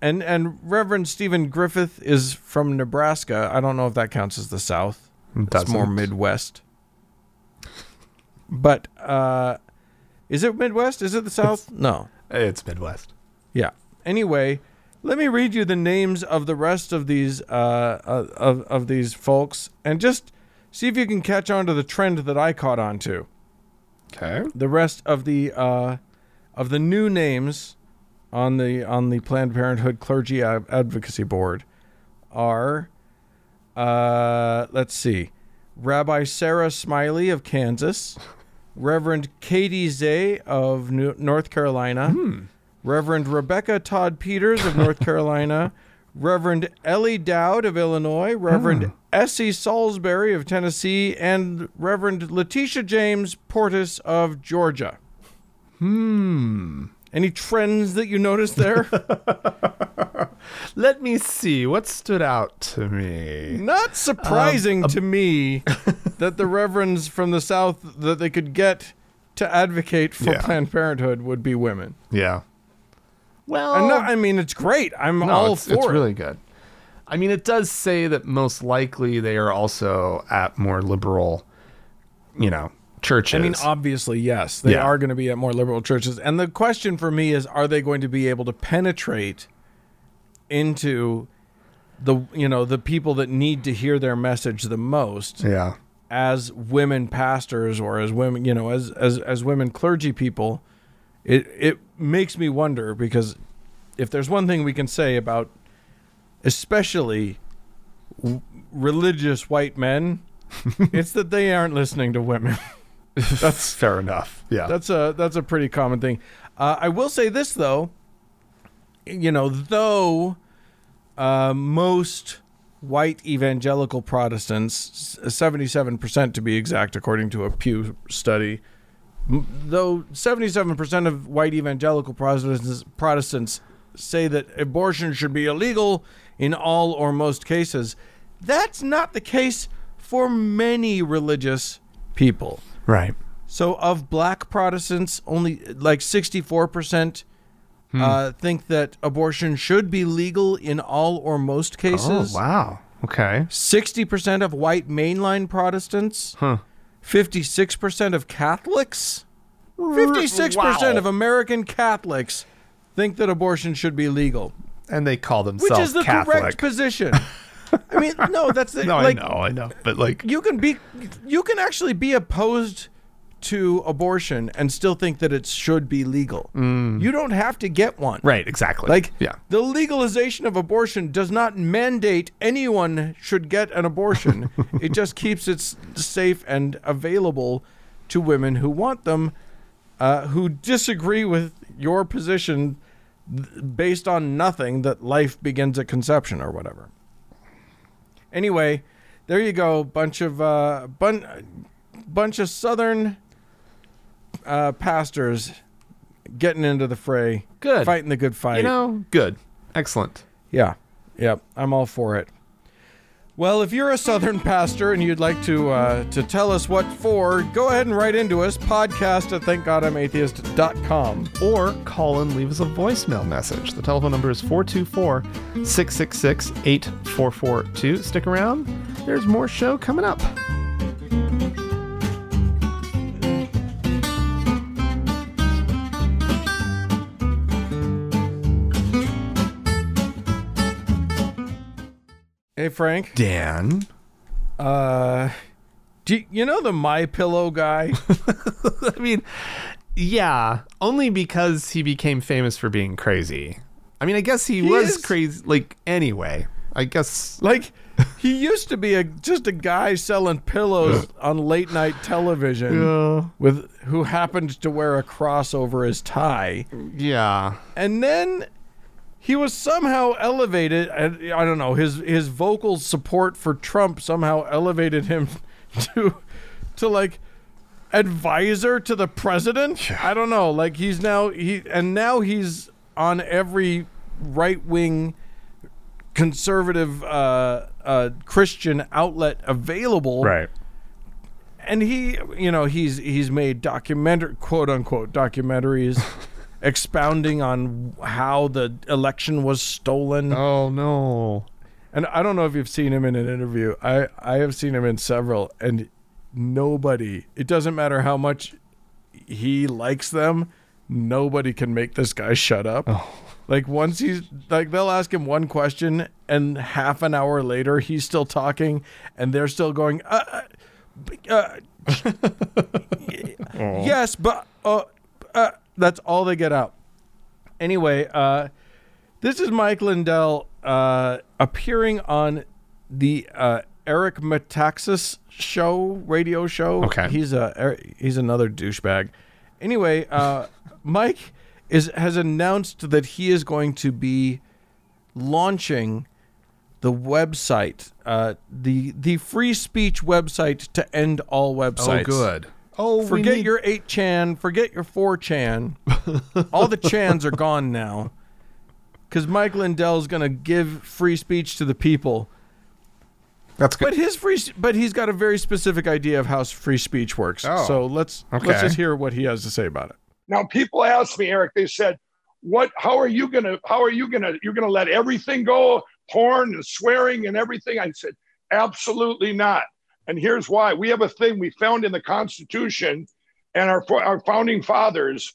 and and Reverend Stephen Griffith is from Nebraska. I don't know if that counts as the South. It's more Midwest. But uh, is it Midwest? Is it the South? no. it's midwest Yeah. Anyway, let me read you the names of the rest of these uh, uh, of of these folks, and just see if you can catch on to the trend that I caught on to. okay The rest of the uh, of the new names on the on the Planned Parenthood Clergy Advocacy Board are, uh, let's see, Rabbi Sarah Smiley of Kansas, Reverend Katey Zeh of North Carolina, Reverend Rebecca Todd Peters of North Carolina, Reverend Ellie Dowd of Illinois, Reverend Essie Salisbury of Tennessee, and Reverend Letitia James Portis of Georgia. Hmm. Any trends that you noticed there? Let me see what stood out to me. Not surprising Um, to me that the reverends from the South that they could get to advocate for Yeah. Planned Parenthood would be women. Yeah. Well, And no, I mean, it's great. I'm no, all it's, for it's it. really good. I mean, it does say that most likely they are also at more liberal, you know, churches. I mean, obviously, yes, they Yeah. are going to be at more liberal churches. And the question for me is, are they going to be able to penetrate into the you know the people that need to hear their message the most yeah. as women pastors or as women you know as as as women clergy people? It it makes me wonder because if there's one thing we can say about especially w- religious white men, it's that they aren't listening to women. That's fair enough. Yeah. That's a that's a pretty common thing. Uh, I will say this though, you know, though uh, most white evangelical Protestants, seventy-seven percent to be exact, according to a Pew study, though seventy-seven percent of white evangelical Protestants say that abortion should be illegal in all or most cases, that's not the case for many religious people. right. So of black Protestants, only like 64% uh, think that abortion should be legal in all or most cases. Oh, wow. Okay. 60% of white mainline Protestants. Huh. 56% of Catholics. 56% Wow. of American Catholics think that abortion should be legal, And they call themselves which is the Catholic. correct position. I mean, no, that's the, no, like I know, I know. But like, you can be you can actually be opposed to abortion and still think that it should be legal. You don't have to get one. right, exactly. Like yeah. the legalization of abortion does not mandate anyone should get an abortion. it just keeps it safe and available to women who want them, uh, who disagree with your position based on nothing that life begins at conception or whatever. Anyway, there you go, bunch of uh, bun- bunch of southern uh, pastors getting into the fray, Good. fighting the good fight. You know, good. Excellent. Yeah. Yep. I'm all for it. Well, if you're a Southern pastor and you'd like to uh, to tell us what for, go ahead and write into us, podcast at thankgodimatheist.com. Or call and leave us a voicemail message. The telephone number is 424 666 8442. Stick around, there's more show coming up. Hey, Frank. Dan. Uh, do you, you know the My Pillow guy? I mean, yeah, only because he became famous for being crazy. I mean, I guess he, He was is- crazy, like, anyway. I guess. like, he used to be a just a guy selling pillows on late night television Uh, with who happened to wear a cross over his tie. yeah. and then he was somehow elevated and i don't know his his vocal support for trump somehow elevated him to to like advisor to the president? I don't know. Like he's now he and now he's on every right-wing conservative uh uh christian outlet available. Right. and he you know he's he's made documentary quote unquote documentaries expounding on how the election was stolen. Oh, no. and i don't know if you've seen him in an interview. I i have seen him in several and nobody it doesn't matter how much he likes them nobody can make this guy shut up. Like once he's like they'll ask him one question and half an hour later he's still talking and they're still going uh, uh, uh, yes but uh, uh, that's all they get out anyway uh this is mike lindell uh appearing on the uh Eric Metaxas show, radio show. Okay. he's a er- he's another douchebag. Anyway, uh, Mike is has announced that he is going to be launching the website, uh, the the free speech website to end all websites. Oh, Oh, we Forget need- your 8chan, forget your 4chan. All the chans are gone now. Because Mike Lindell's going to give free speech to the people. That's good. But his free, but he's got a very specific idea of how free speech works. Oh, so let's okay. let's just hear what he has to say about it. Now people asked me, Eric, they said, what how are you gonna how are you gonna you're gonna let everything go, porn and swearing and everything? I said, absolutely not. And here's why. We have a thing we found in the Constitution and our our founding fathers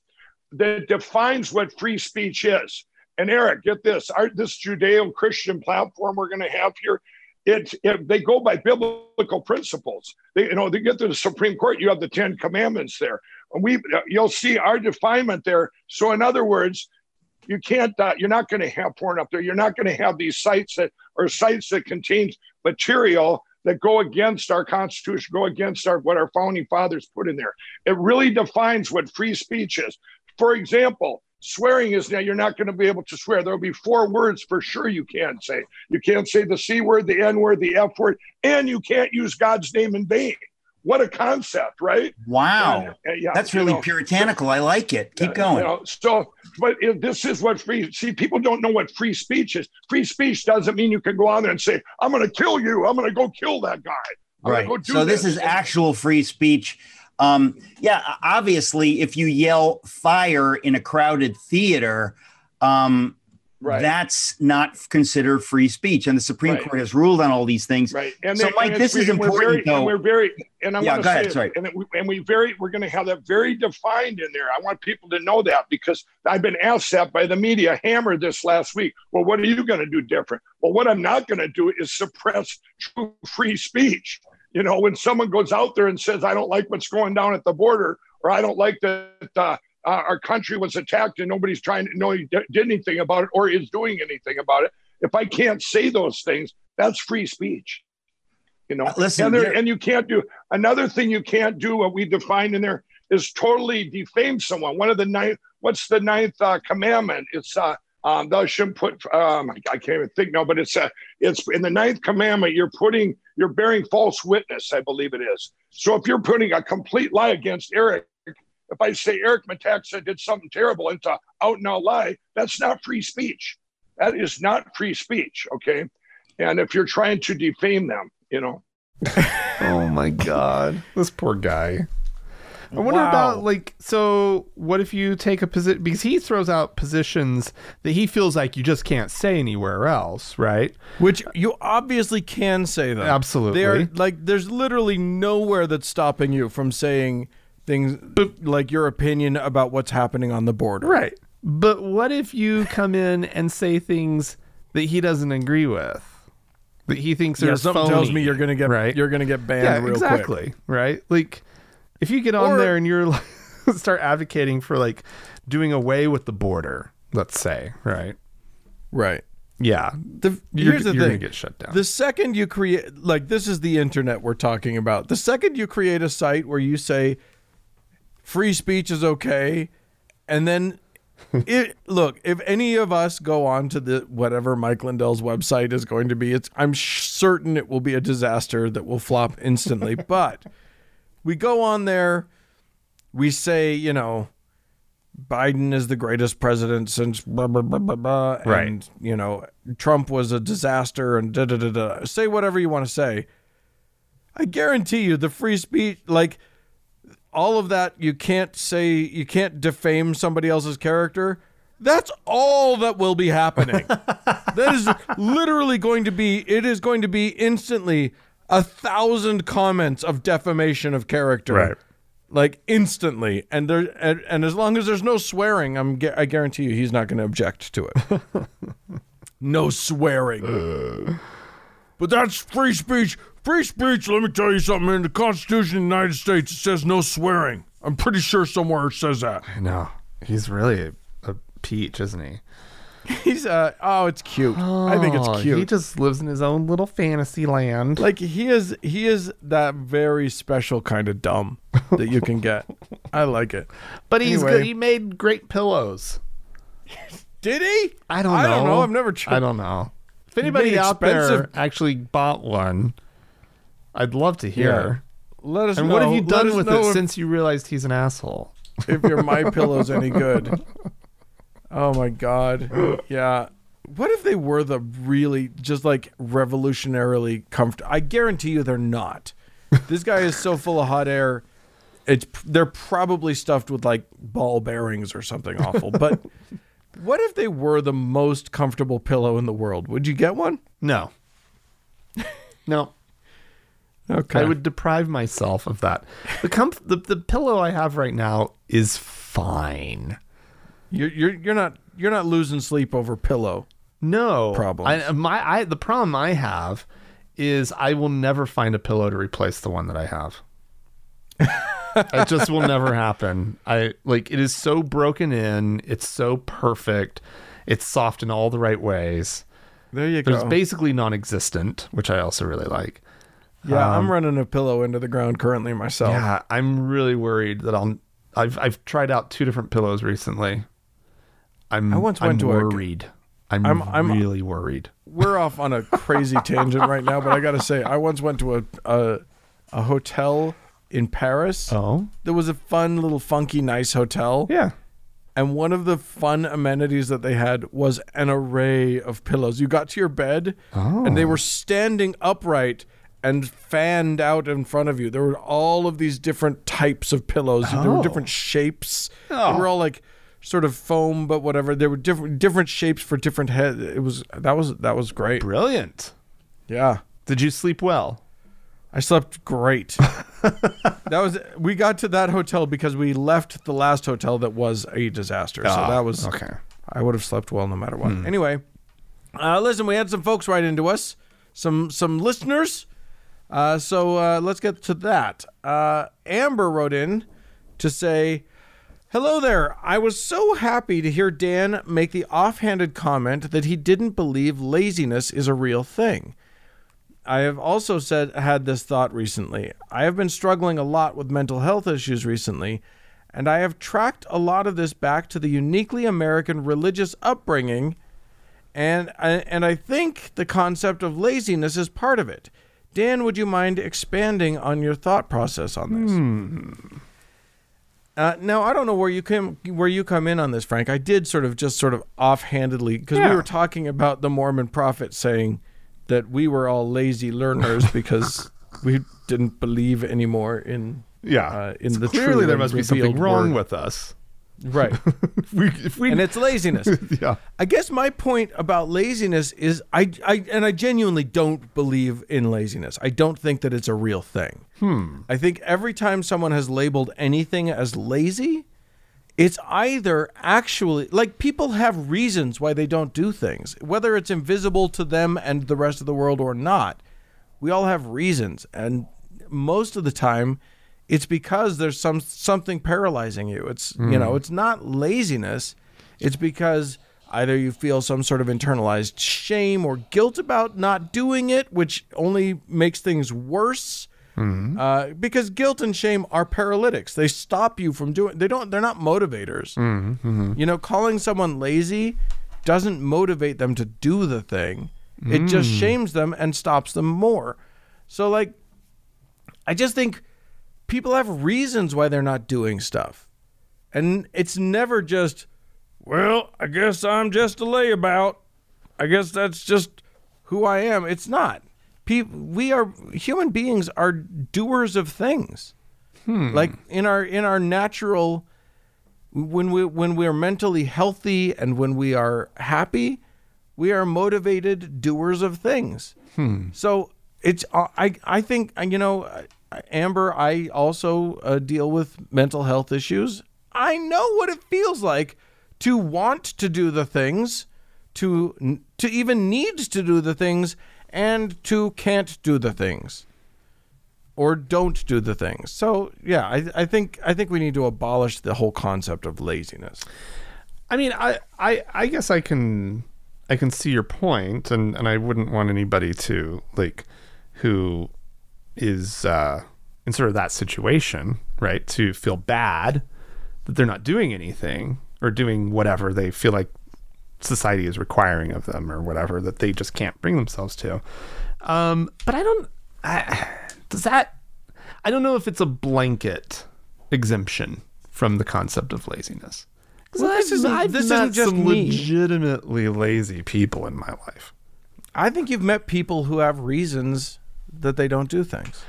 that defines what free speech is. And Eric, get this, our this Judeo-Christian platform we're gonna have here, it, it they go by biblical principles. They, you know, they get to the Supreme Court, you have the Ten Commandments there and we you'll see our definement there so in other words you can't uh, you're not going to have porn up there you're not going to have these sites that or sites that contain material that go against our constitution go against our what our founding fathers put in there. It really defines what free speech is. For example swearing is now you're not going to be able to swear. There'll be four words for sure you can't say. You can't say the c word the n word the f word and you can't use god's name in vain what a concept right Wow. and, uh, yeah, That's really know, puritanical. I like it. Keep you going. know, so, but if this is what free, see, people don't know what free speech is. Free speech doesn't mean you can go on there and say, I'm going to kill you. I'm going to go kill that guy. I'm right. So this is actual free speech. Um, yeah, obviously, if you yell fire in a crowded theater, um, Right. that's not considered free speech. And the Supreme Right. Court has ruled on all these things. Right. And So, then- Mike, and this is important, very, though. And we're very, and I'm Yeah, going to say, ahead, sorry. and, it, and we very, we're going to have that very defined in there. I want people to know that because I've been asked that by the media, hammered this last week. Well, what are you going to do different? Well, what I'm not going to do is suppress true free speech. You know, when someone goes out there and says, I don't like what's going down at the border, or I don't like that uh, uh, our country was attacked and nobody's trying to know did anything about it or is doing anything about it. If I can't say those things, that's free speech. You know, listen, and, there- and you can't do another thing. You can't do what we defined in there is totally defame someone. One of the ninth, what's the ninth uh, commandment? It's uh, um, thou shouldn't put. Um, I can't even think now, but it's uh, it's in the ninth commandment. You're putting, you're bearing false witness. I believe it is. So if you're putting a complete lie against Eric, if I say Eric Metaxa did something terrible, it's a out and out lie. That's not free speech. That is not free speech. Okay. And if you're trying to defame them, you know, Oh my god, this poor guy. I wonder Wow. about like so. What if you take a position because he throws out positions that he feels like you just can't say anywhere else, right? Which you obviously can say them. Absolutely. They are like there's literally nowhere that's stopping you from saying things like your opinion about what's happening on the border. Right. But what if you come in and say things that he doesn't agree with, that he thinks are Yeah, something tells me you're gonna get right. you're gonna get banned yeah, real exactly. quick. Right. Like if you get on Or- there and you're like start advocating for like doing away with the border, let's say, right? Right. Yeah. The, You're, here's the you're thing. gonna get shut down. The second you create, like, this is the internet we're talking about. The second you create a site where you say free speech is okay, and then it look, if any of us go on to the whatever Mike Lindell's website is going to be, it's I'm sh- certain it will be a disaster that will flop instantly. but we go on there, we say, you know, Biden is the greatest president since blah blah blah blah blah, Right. and you know Trump was a disaster and da da da da. Say whatever you want to say. I guarantee you, the free speech, like all of that, you can't say, you can't defame somebody else's character. That's all that will be happening. that is literally going to be. It is going to be instantly a thousand comments of defamation of character Right. like instantly and there and, and as long as there's no swearing i'm i guarantee you he's not going to object to it no swearing but that's free speech free speech let me tell you something in the constitution of the united states it says no swearing i'm pretty sure somewhere it says that I know. He's really a, a peach, isn't he? He's uh oh, it's cute. I think it's Oh, cute. He just lives in his own little fantasy land. like he is he is that very special kind of dumb that you can get. I like it. but he's anyway. good. He made great pillows. Did he? I don't know. I don't know. I've never tried. I don't know. If anybody made out there actually bought one, I'd love to hear. Let us know. And know. what have you done with it if, since you realized he's an asshole? if your my pillow's any good. Oh my god. Yeah. What if they were the really just like revolutionarily comfortable? I guarantee you they're not. This guy is so full of hot air. It's they're probably stuffed with like ball bearings or something awful. But what if they were the most comfortable pillow in the world? Would you get one? No. No. Okay. I would deprive myself of that. The comf- the, the pillow I have right now is fine. You're you're you're not you're not losing sleep over pillow. No problem. I, uh, my I the problem I have is I will never find a pillow to replace the one that I have. it just will never happen. I like it is so broken in. It's so perfect. It's soft in all the right ways. There you go. It's basically non-existent, which I also really like. Yeah, um, I'm running a pillow into the ground currently myself. Yeah, I'm really worried that I'll. I've I've tried out two different pillows recently. I'm. I once I'm went to a- worried. I'm, I'm- I'm- really worried. we're off on a crazy tangent right now, but I gotta say, I once went to a a, a hotel in Paris. Oh, There was a fun little funky nice hotel, yeah. and one of the fun amenities that they had was an array of pillows. You got to your bed, and they were standing upright and fanned out in front of you. There were all of these different types of pillows. There were Oh. different shapes. Oh. They were all like sort of foam, but whatever. There were different different shapes for different heads. It was that was that was great. Brilliant. Yeah. Did you sleep well? I slept great. that was we got to that hotel because we left the last hotel that was a disaster. so Ah, that was okay. I would have slept well no matter what. Anyway, uh, listen, we had some folks write into us, some some listeners. Uh, so uh, let's get to that. Uh, Amber wrote in to say, "Hello there. I was so happy to hear Dan make the offhanded comment that he didn't believe laziness is a real thing." I have also said had this thought recently. I have been struggling a lot with mental health issues recently, and I have tracked a lot of this back to the uniquely American religious upbringing, and and I think the concept of laziness is part of it. Dan, would you mind expanding on your thought process on this? Uh, now I don't know where you come where you come in on this, Frank. I did sort of just sort of offhandedly because we were talking about the Mormon prophet saying that we were all lazy learners because we didn't believe anymore in Yeah. uh, in the Clearly, there must be something wrong word. with us. Right, If we, if we, and it's laziness. yeah. I guess my point about laziness is I, I and I genuinely don't believe in laziness. I don't think that it's a real thing. Hmm. I think every time someone has labeled anything as lazy, it's either actually like people have reasons why they don't do things, whether it's invisible to them and the rest of the world or not. We all have reasons, and most of the time, it's because there's some something paralyzing you. It's you know, hmm. it's not laziness. It's because either you feel some sort of internalized shame or guilt about not doing it, which only makes things worse. Hmm. Uh, because guilt and shame are paralytics. They stop you from doing. They don't. They're not motivators. Hmm. You know, calling someone lazy doesn't motivate them to do the thing. It just shames them and stops them more. So, like, I just think people have reasons why they're not doing stuff. And it's never just, well, I guess I'm just a layabout. I guess that's just who I am. It's not. People, we are human beings are doers of things. Like in our in our natural when we when we are mentally healthy and when we are happy, we are motivated doers of things. So it's uh, I I think uh, you know Amber I also uh, deal with mental health issues. I know what it feels like to want to do the things, to to even need to do the things and to can't do the things or don't do the things. So yeah, I, I think I think we need to abolish the whole concept of laziness. I mean, I, I, I guess I can, I can see your point, and and I wouldn't want anybody to like, who is uh, in sort of that situation, right, to feel bad that they're not doing anything or doing whatever they feel like society is requiring of them or whatever that they just can't bring themselves to. Um, but I don't. I, does that? I don't know if it's a blanket exemption from the concept of laziness. Well, this I've- isn't- I've this met isn't just some me. legitimately lazy people in my life. I think you've met people who have reasons that they don't do things.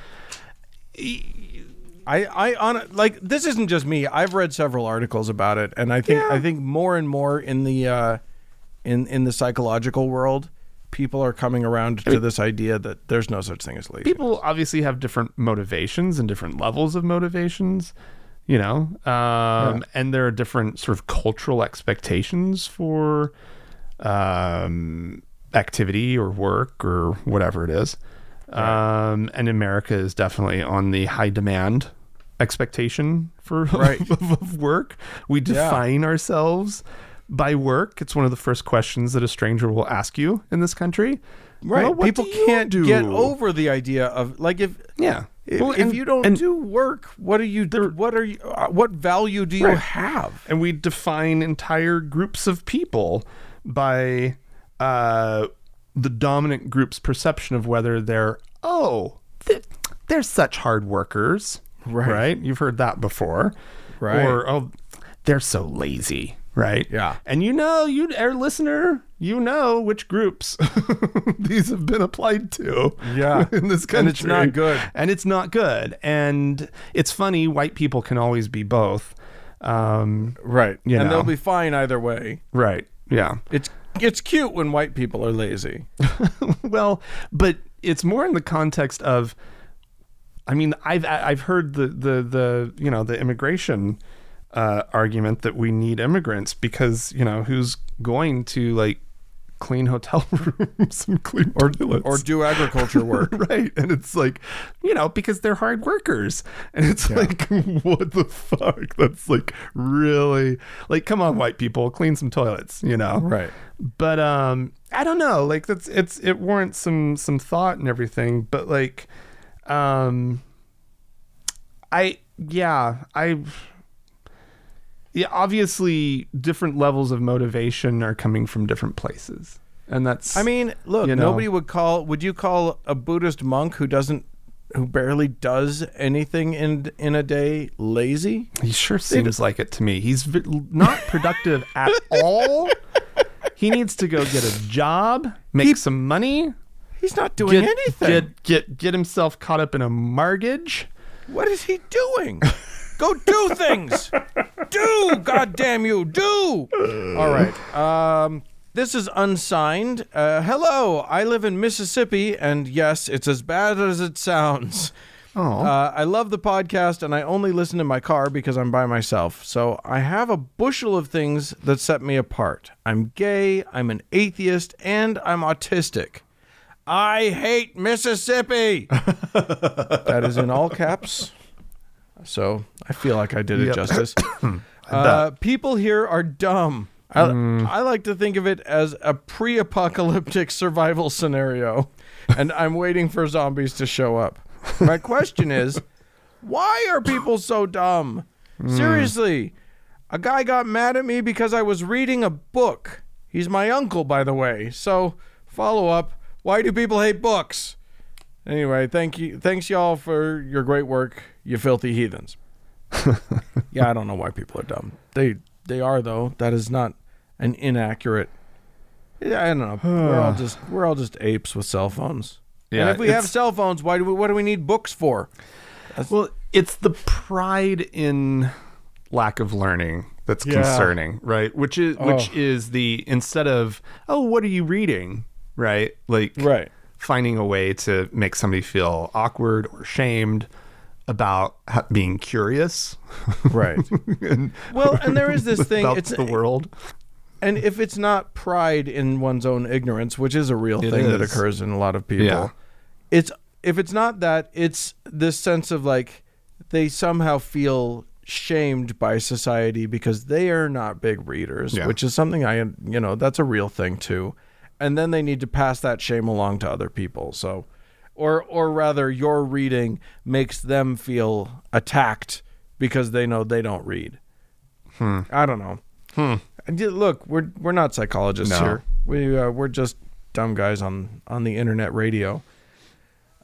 I, I on like this isn't just me. I've read several articles about it, and I think I think more and more in the uh, in in the psychological world, people are coming around to this idea that there's no such thing as lazy. People obviously have different motivations and different levels of motivations, you know, um, and there are different sort of cultural expectations for um, activity or work or whatever it is. Um, and America is definitely on the high demand expectation for Right. of, of work. We define ourselves by work. It's one of the first questions that a stranger will ask you in this country. right? Well, people do can't do? get over the idea of like if Yeah. if, Well, if you don't and- do work, what are you? What are you? Uh, what value do you Right. have? and we define entire groups of people by uh, the dominant group's perception of whether they're oh th- they're such hard workers Right. you've heard that before Right. or oh they're so lazy right Yeah. and you know you our listener you know which groups these have been applied to Yeah. in this country And it's not good. and it's not good and it's funny white people can always be both um, Right. You and know. they'll be fine either way. Right. Yeah. It's it's cute when white people are lazy. well, but it's more in the context of I mean, I've I've heard the the the you know, the immigration uh argument that we need immigrants because, you know, who's going to like clean hotel rooms and clean Or toilets? or do agriculture work. right and it's like you know because they're hard workers and it's like what the fuck that's like really like come on white people clean some toilets you know Right. but um i don't know like that's it's it warrants some some thought and everything but like um i yeah i yeah obviously different levels of motivation are coming from different places and that's I mean, look, You know. nobody would call would you call a Buddhist monk who doesn't who barely does anything in in a day lazy? He sure seems like it to me. He's v- not productive at all. He needs to go get a job, make some money, He's not doing get, anything. get get get himself caught up in a mortgage. What is he doing? Go do things. do, goddamn you, do. All right. Um, this is unsigned. Uh, hello, I live in Mississippi, and yes, it's as bad as it sounds. Oh, Uh, I love the podcast, and I only listen in my car because I'm by myself. So I have a bushel of things that set me apart. I'm gay, I'm an atheist, and I'm autistic. I hate Mississippi. that is in all caps. So I feel like I did it Yep. justice. uh, people here are dumb. I, Mm. I like to think of it as a pre apocalyptic survival scenario, and I'm waiting for zombies to show up. My question is why are people so dumb? Mm. Seriously, a guy got mad at me because I was reading a book. He's my uncle, by the way. So, follow up why do people hate books? Anyway, thank you. Thanks, y'all, for your great work, you filthy heathens. yeah, I don't know why people are dumb. They they are though. That is not an inaccurate. Yeah, I don't know. we're all just we're all just apes with cell phones. Yeah, and if we have cell phones, why do we, what do we need books for? well, it's the pride in lack of learning that's Yeah. concerning, right? Which is which Oh. is the instead of oh, what are you reading, right? Like Right. Finding a way to make somebody feel awkward or shamed about ha- being curious. Right. and Well, and there is this thing. about It's the world. and if it's not pride in one's own ignorance, which is a real It thing that occurs in a lot of people, Yeah. it's if it's not that, it's this sense of like they somehow feel shamed by society because they are not big readers, Yeah. which is something I, you know, that's a real thing too. And then they need to pass that shame along to other people. So, or, or rather, your reading makes them feel attacked because they know they don't read. I don't know. And y- Look, we're we're not psychologists No. here. We uh, we're just dumb guys on on the internet radio.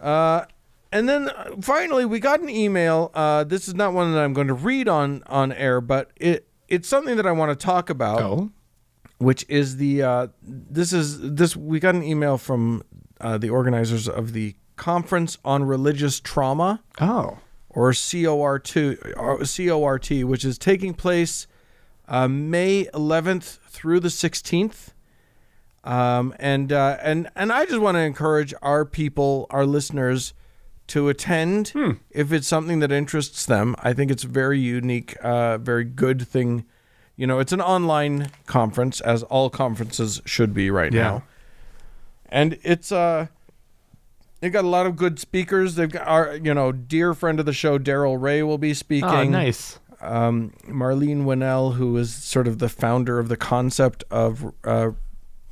Uh, and then uh, finally, we got an email. Uh, this is not one that I'm going to read on on air, but it it's something that I want to talk about Oh, which is the uh, this is this we got an email from uh, the organizers of the conference on religious trauma. Oh, or COR2 or CORT which is taking place uh, May 11th through the 16th um, and uh, and and I just want to encourage our people our listeners to attend if it's something that interests them. I think it's a very unique uh, very good thing you know it's an online conference as all conferences should be right Yeah. now and it's uh They've got a lot of good speakers. They've got our, you know, dear friend of the show, Darrel Ray, will be speaking. oh, nice. Um, Marlene Winell, who is sort of the founder of the concept of uh,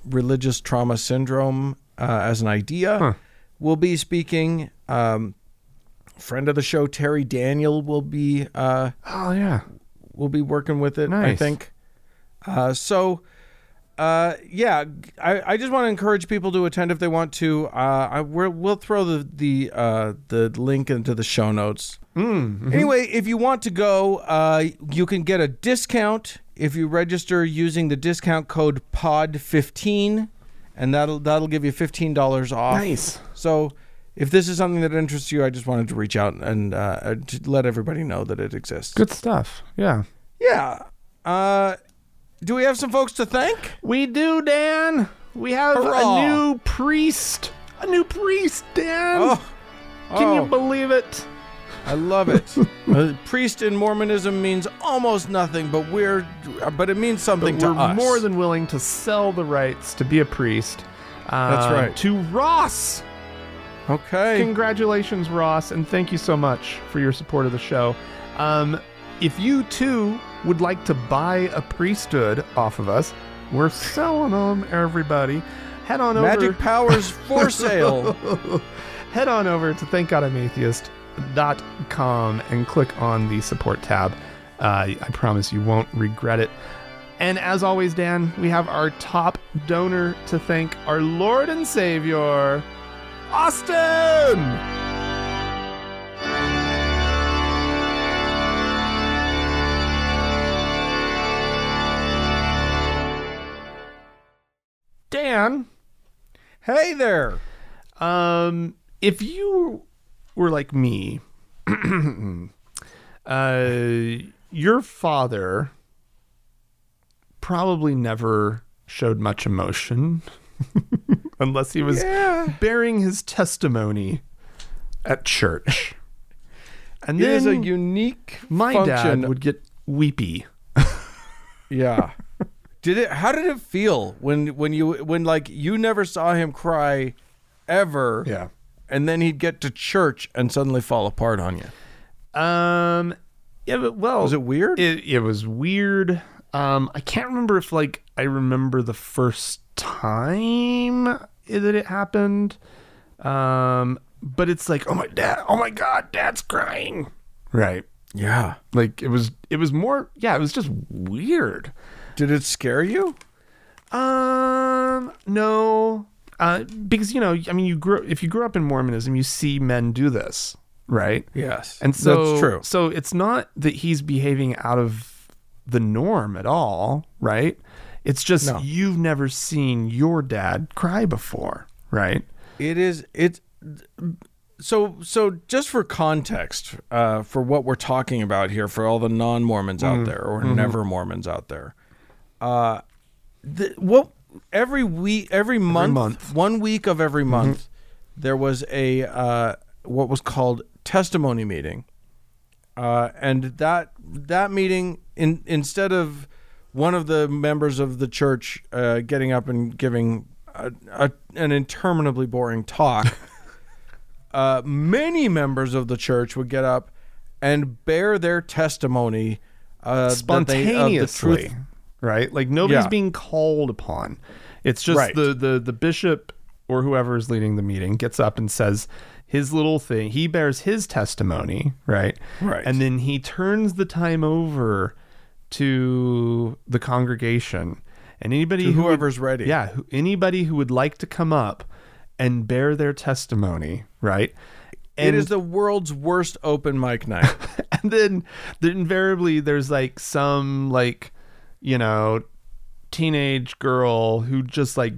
religious trauma syndrome uh, as an idea, Huh. will be speaking. Um, friend of the show, Terry Daniel, will be uh, Oh yeah. Will be working with it. I think. Uh, so, uh, yeah, I, I just want to encourage people to attend if they want to. Uh, I, we're, we'll throw the the uh, the link into the show notes. Mm, Anyway, if you want to go, uh, you can get a discount if you register using the discount code POD15, and that'll that'll give you fifteen dollars off. Nice. So. If this is something that interests you, I just wanted to reach out and uh, to let everybody know that it exists. Good stuff. Yeah. Yeah. Uh, do we have some folks to thank? We do, Dan. We have Hurrah. a new priest. A new priest, Dan. Oh, Can oh, you believe it? I love it. A priest in Mormonism means almost nothing, but we're, but it means something But to we're us. more than willing to sell the rights to be a priest. That's uh, right. To Ross. Okay. Congratulations, Ross, and thank you so much for your support of the show. Um, if you too would like to buy a priesthood off of us, we're selling them, everybody. Head on over. Magic powers for sale. head on over to thankgodimatheist.com and click on the support tab. Uh, I promise you won't regret it. And as always, Dan, we have our top donor to thank our Lord and Savior, Austin! Dan, hey there. um, if you were like me, uh, your father probably never showed much emotion unless he was Yeah. bearing his testimony at church. And It then is a unique my function. dad would get weepy. yeah. Did it? How did it feel when when you when like you never saw him cry ever? Yeah. And then he'd get to church and suddenly fall apart on you. Um. Yeah. But, well, Was it weird? It it was weird. Um. I can't remember if like I remember the first time that it happened. Um. But it's like, oh my dad, oh my god, dad's crying. Right. yeah. Like it was. It was more. Yeah. It was just weird. Did it scare you? Um, no, uh, because you know, I mean, you grew if you grew up in Mormonism, you see men do this, right? Yes. And so that's true. So it's not that he's behaving out of the norm at all, right? It's just No. you've never seen your dad cry before, right? It is it's so so just for context, uh, for what we're talking about here, for all the non Mormons Mm. out there or Mm-hmm. never Mormons out there, uh, the, what every week, every month, month. Mm-hmm. one week of every month, there was a uh, what was called testimony meeting, uh, and that that meeting in instead of one of the members of the church uh, getting up and giving a, a, an interminably boring talk, uh, many members of the church would get up and bear their testimony uh, that they- of the spontaneously, truth. right? Like nobody's Yeah. being called upon. It's just Right. the the the bishop or whoever is leading the meeting gets up and says his little thing. He bears his testimony, right? Right. And then he turns the time over to the congregation and anybody To who would- whoever's ready. Yeah, who, anybody who would like to come up and bear their testimony, right? it is the world's worst open mic night. and then, then invariably there's like some like you know teenage girl who just like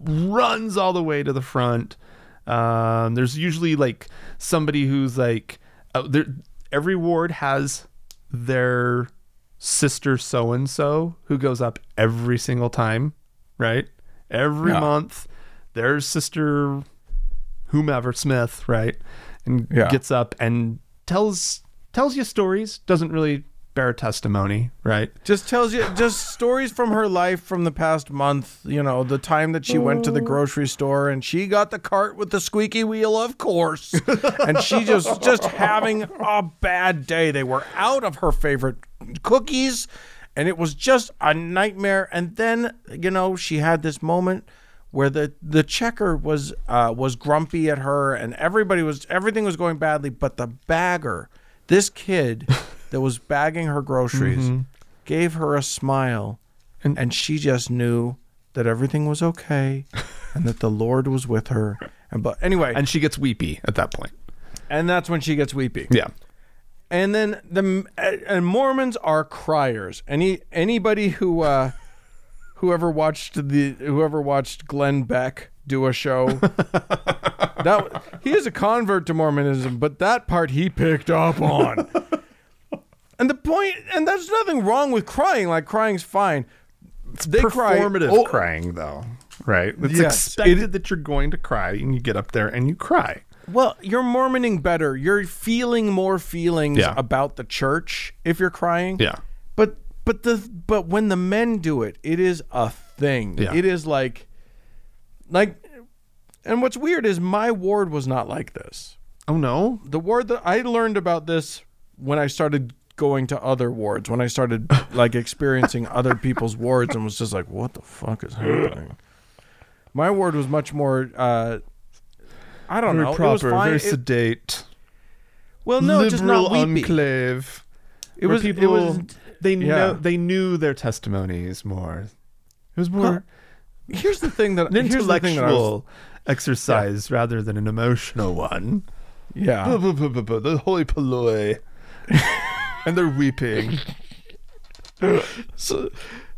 runs all the way to the front um there's usually like somebody who's like uh, there every ward has their sister so and so who goes up every single time right every Yeah. month there's sister whomever Smith, right? And Yeah. gets up and tells tells you stories, doesn't really bear testimony, right? just tells you just stories from her life from the past month. You know, the time that she went to the grocery store and she got the cart with the squeaky wheel, of course, and she just just having a bad day. They were out of her favorite cookies, and it was just a nightmare. And then you know she had this moment where the the checker was uh, was grumpy at her, and everybody was everything was going badly, but the bagger, this kid that was bagging her groceries, gave her a smile, And- and, she just knew that everything was okay, and that the Lord was with her. And but anyway, and, And she gets weepy at that point. And that's when she gets weepy. Yeah. And then the and Mormons are criers. Any anybody who uh, whoever watched the whoever watched Glenn Beck do a show. that he is a convert to Mormonism, but that part he picked up on. and the point, and there's nothing wrong with crying. Like crying's fine. It's They cry- Performative oh, crying though, right? It's Yes, expected it- that you're going to cry and you get up there and you cry. Well, you're Mormoning better. You're feeling more feelings Yeah. about the church if you're crying. Yeah. But but the but when the men do it, it is a thing. Yeah. It is like like and what's weird is my ward was not like this. Oh no. The ward that I learned about this when I started going to other wards, when I started like experiencing other people's wards and was just like, what the fuck is happening? My ward was much more uh I don't Very know. proper, very It- sedate. well, no, just not weepy. enclave. It was people it was they yeah. know they knew their testimonies more. It was more Here's the thing that an thing that intellectual exercise rather than an emotional one. yeah. the holy polloi. and they're weeping. So-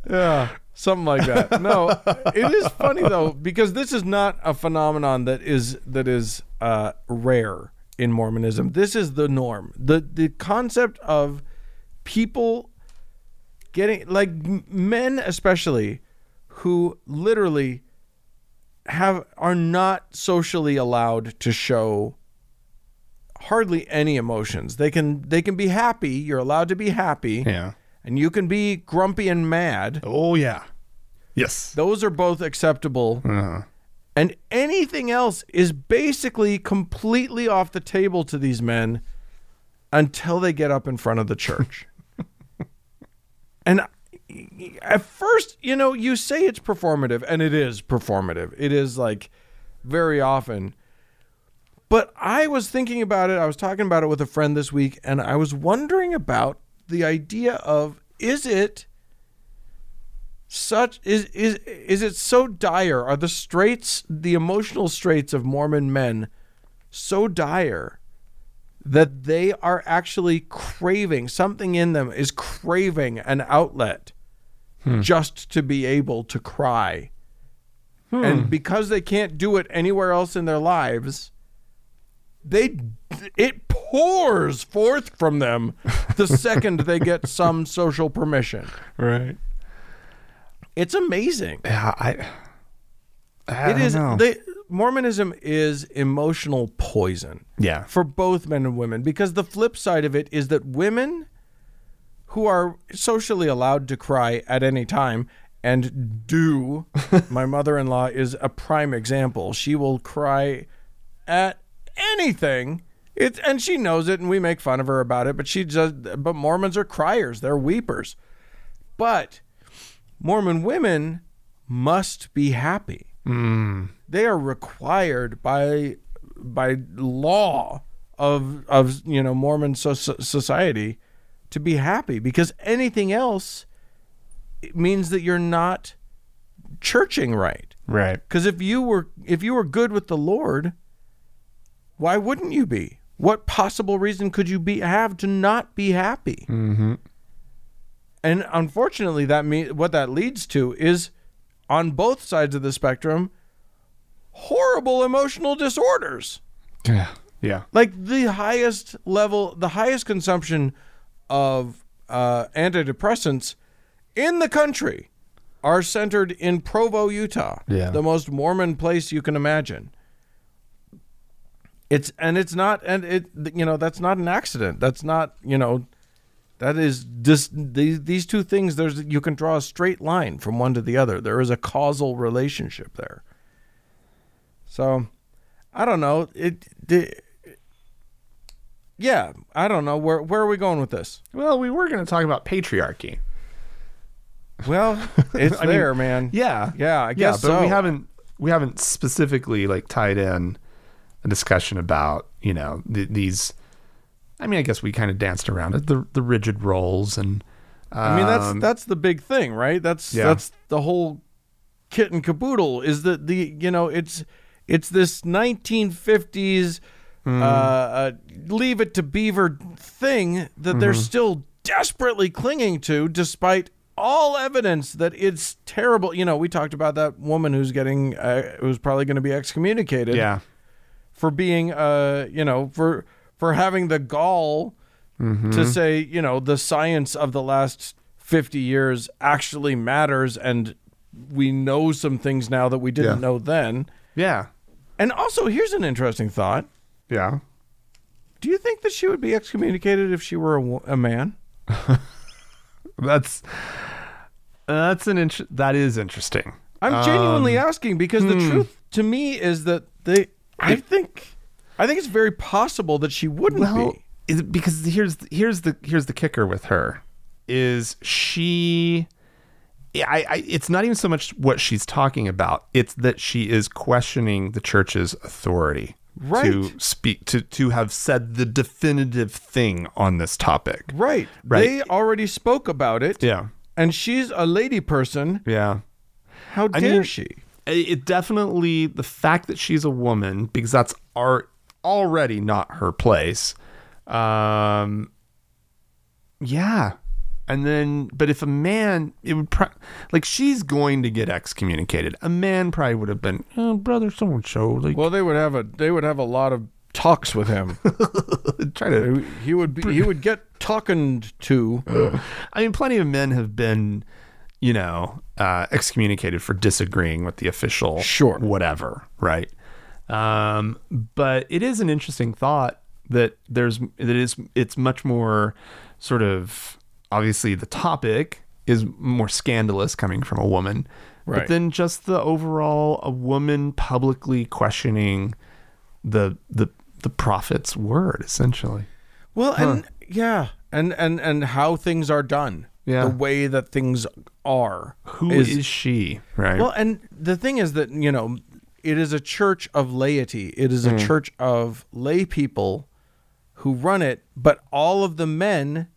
yeah, something like that. No, it is funny though because this is not a phenomenon that is that is uh, rare in Mormonism. This is the norm. the The concept of people getting like men, especially, who literally have are not socially allowed to show hardly any emotions. They can they can be happy. You're allowed to be happy Yeah. and you can be grumpy and mad. Oh yeah. Yes. Those are both acceptable. Uh-huh. And anything else is basically completely off the table to these men until they get up in front of the church. and at first, you know, you say it's performative, and it is performative. It is like very often. But I was thinking about it. I was talking about it with a friend this week, and I was wondering about the idea of is it such is is is it so dire? Are the straits the emotional straits of mormon men so dire that they are actually craving something in them is craving an outlet hmm. just to be able to cry? Hmm. And because they can't do it anywhere else in their lives they it pours forth from them the second they get some social permission Right. it's amazing Yeah, I. I It is. They, Mormonism is emotional poison yeah. for both men and women because the flip side of it is that women who are socially allowed to cry at any time and do, my mother in law is a prime example. She will cry at anything It's, and she knows it, and we make fun of her about it. But she just but Mormons are criers; they're weepers. But Mormon women must be happy. Mm. They are required by by law of of you know Mormon so- so- society to be happy because anything else it means that you're not churching right. Right. Because if you were if you were good with the Lord, why wouldn't you be? What possible reason could you be have to not be happy? Mm-hmm. And unfortunately, that me what that leads to is on both sides of the spectrum, horrible emotional disorders. Yeah. Yeah. Like the highest level, the highest consumption of uh, antidepressants in the country are centered in Provo, Utah. Yeah. The most Mormon place you can imagine. It's and it's not and it you know that's not an accident. That's not you know that is just these these two things. There's you can draw a straight line from one to the other. There is a causal relationship there. So, I don't know. It, the yeah, I don't know where where are we going with this. Well, we were going to talk about patriarchy. Well, it's I mean, there, man. Yeah. Yeah, I yeah, guess but we haven't we haven't specifically like tied in a discussion about you know th- these. I mean, I guess we kind of danced around it the the rigid roles and. I mean, that's um, that's the big thing, right? That's Yeah. that's the whole kit and caboodle. Is that the you know it's it's this 1950s Mm-hmm. uh, uh, leave it to Beaver thing that they're Mm-hmm. still desperately clinging to, despite all evidence that it's terrible. You know, we talked about that woman who's getting uh, who's probably going to be excommunicated yeah. For being uh you know for for having the gall Mm-hmm. to say you know the science of the last 50 years actually matters and we know some things now that we didn't Yeah. know then Yeah. and also here's an interesting thought Yeah. do you think that she would be excommunicated if she were a, a man That's that's an int- that is interesting. i'm genuinely Um, asking because the hmm. truth to me is that they i think i think it's very possible that she wouldn't Well, be. it- because here's here's the here's the kicker with her is she I, I it's not even so much what she's talking about it's that she is questioning the church's authority right. to speak to to have said the definitive thing on this topic. Right. Right. they already spoke about it. Yeah. And she's a lady person. Yeah. How I dare mean- she? It it definitely the fact that she's a woman because that's art already not her place um yeah and then but if a man it would pro- like she's going to get excommunicated a man probably would have been oh, brother someone so like Well, they would have a they would have a lot of talks with him. try to he would be he would get talking to. I mean, plenty of men have been, you know, uh, excommunicated for disagreeing with the official, Sure. whatever, right? Um, but it is an interesting thought that there's that is it's much more sort of obviously the topic is more scandalous coming from a woman, Right. but then just the overall a woman publicly questioning the the the prophet's word essentially. Well, and yeah, and and and how things are done. Yeah. The way that things are. Who is, she, right? Well, and the thing is that, you know, it is a church of laity. It is a church of lay people who run it, but all of the men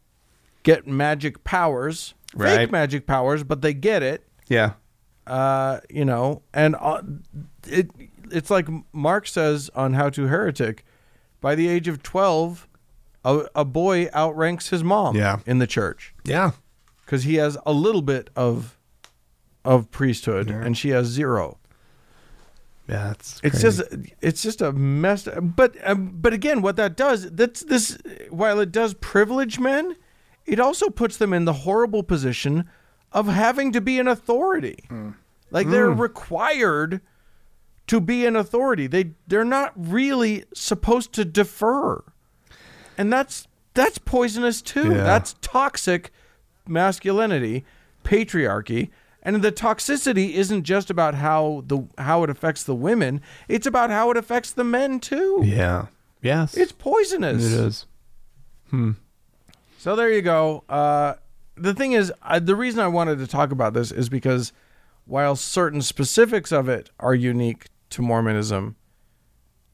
get magic powers, Right. fake magic powers, but they get it. yeah. uh, you know, and uh, it it's like Mark says on How to Heretic. By the age of twelve, a, a boy outranks his mom Yeah. in the church Yeah. Because he has a little bit of of priesthood and she has zero. Yeah, it's It's crazy. just it's just a mess. But um, but again, what that does that's this while it does privilege men, it also puts them in the horrible position of having to be an authority. Like they're required to be an authority. They they're not really supposed to defer, and that's that's poisonous too. Yeah. That's toxic masculinity, patriarchy. And the toxicity isn't just about how the how it affects the women; it's about how it affects the men too. yeah. Yes. It's poisonous. it is. Hmm. So there you go. Uh, the thing is, I, the reason I wanted to talk about this is because while certain specifics of it are unique to Mormonism,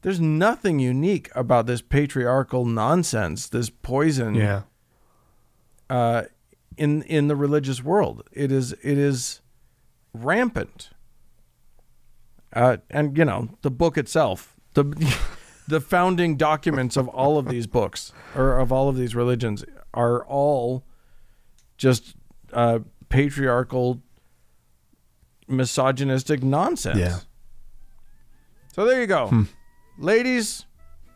there's nothing unique about this patriarchal nonsense, this poison Yeah. uh, in in the religious world. It is it is rampant. Uh, and you know the book itself, the the founding documents of all of these books or of all of these religions are all just uh, patriarchal, misogynistic nonsense. Yeah. So there you go, ladies.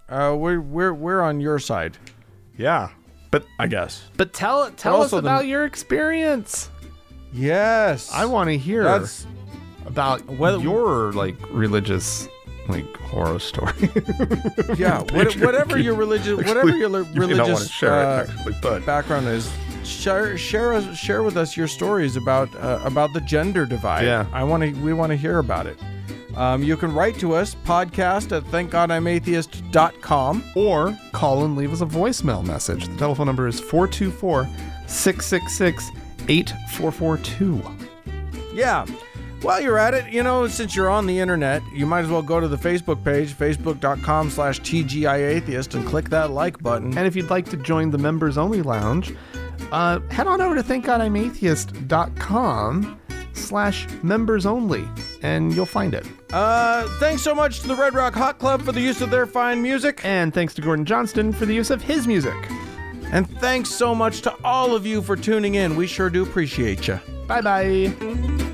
Uh, we're we're we're on your side, Yeah. But I guess. but tell tell us also the- about your experience. Yes, I want to hear That's about Whether- your like religious like horror story. yeah. What, whatever your religion, whatever your li- you may not want to religious uh, it actually, but background is, share share us share with us your stories about uh, about the gender divide. Yeah. I want to we want to hear about it. Um, you can write to us podcast at thankgodimatheist.com. or call and leave us a voicemail message. The telephone number is 424 666 8442. Yeah. While you're at it, you know, since you're on the internet, you might as well go to the Facebook page, facebook.com slash TGIAtheist, and click that like button. And if you'd like to join the members only lounge, uh, head on over to thankgodimatheist.com slash members only and you'll find it. Uh, thanks so much to the Red Rock Hot Club for the use of their fine music. And thanks to Gordon Johnston for the use of his music. And thanks so much to all of you for tuning in. We sure do appreciate you. Bye bye.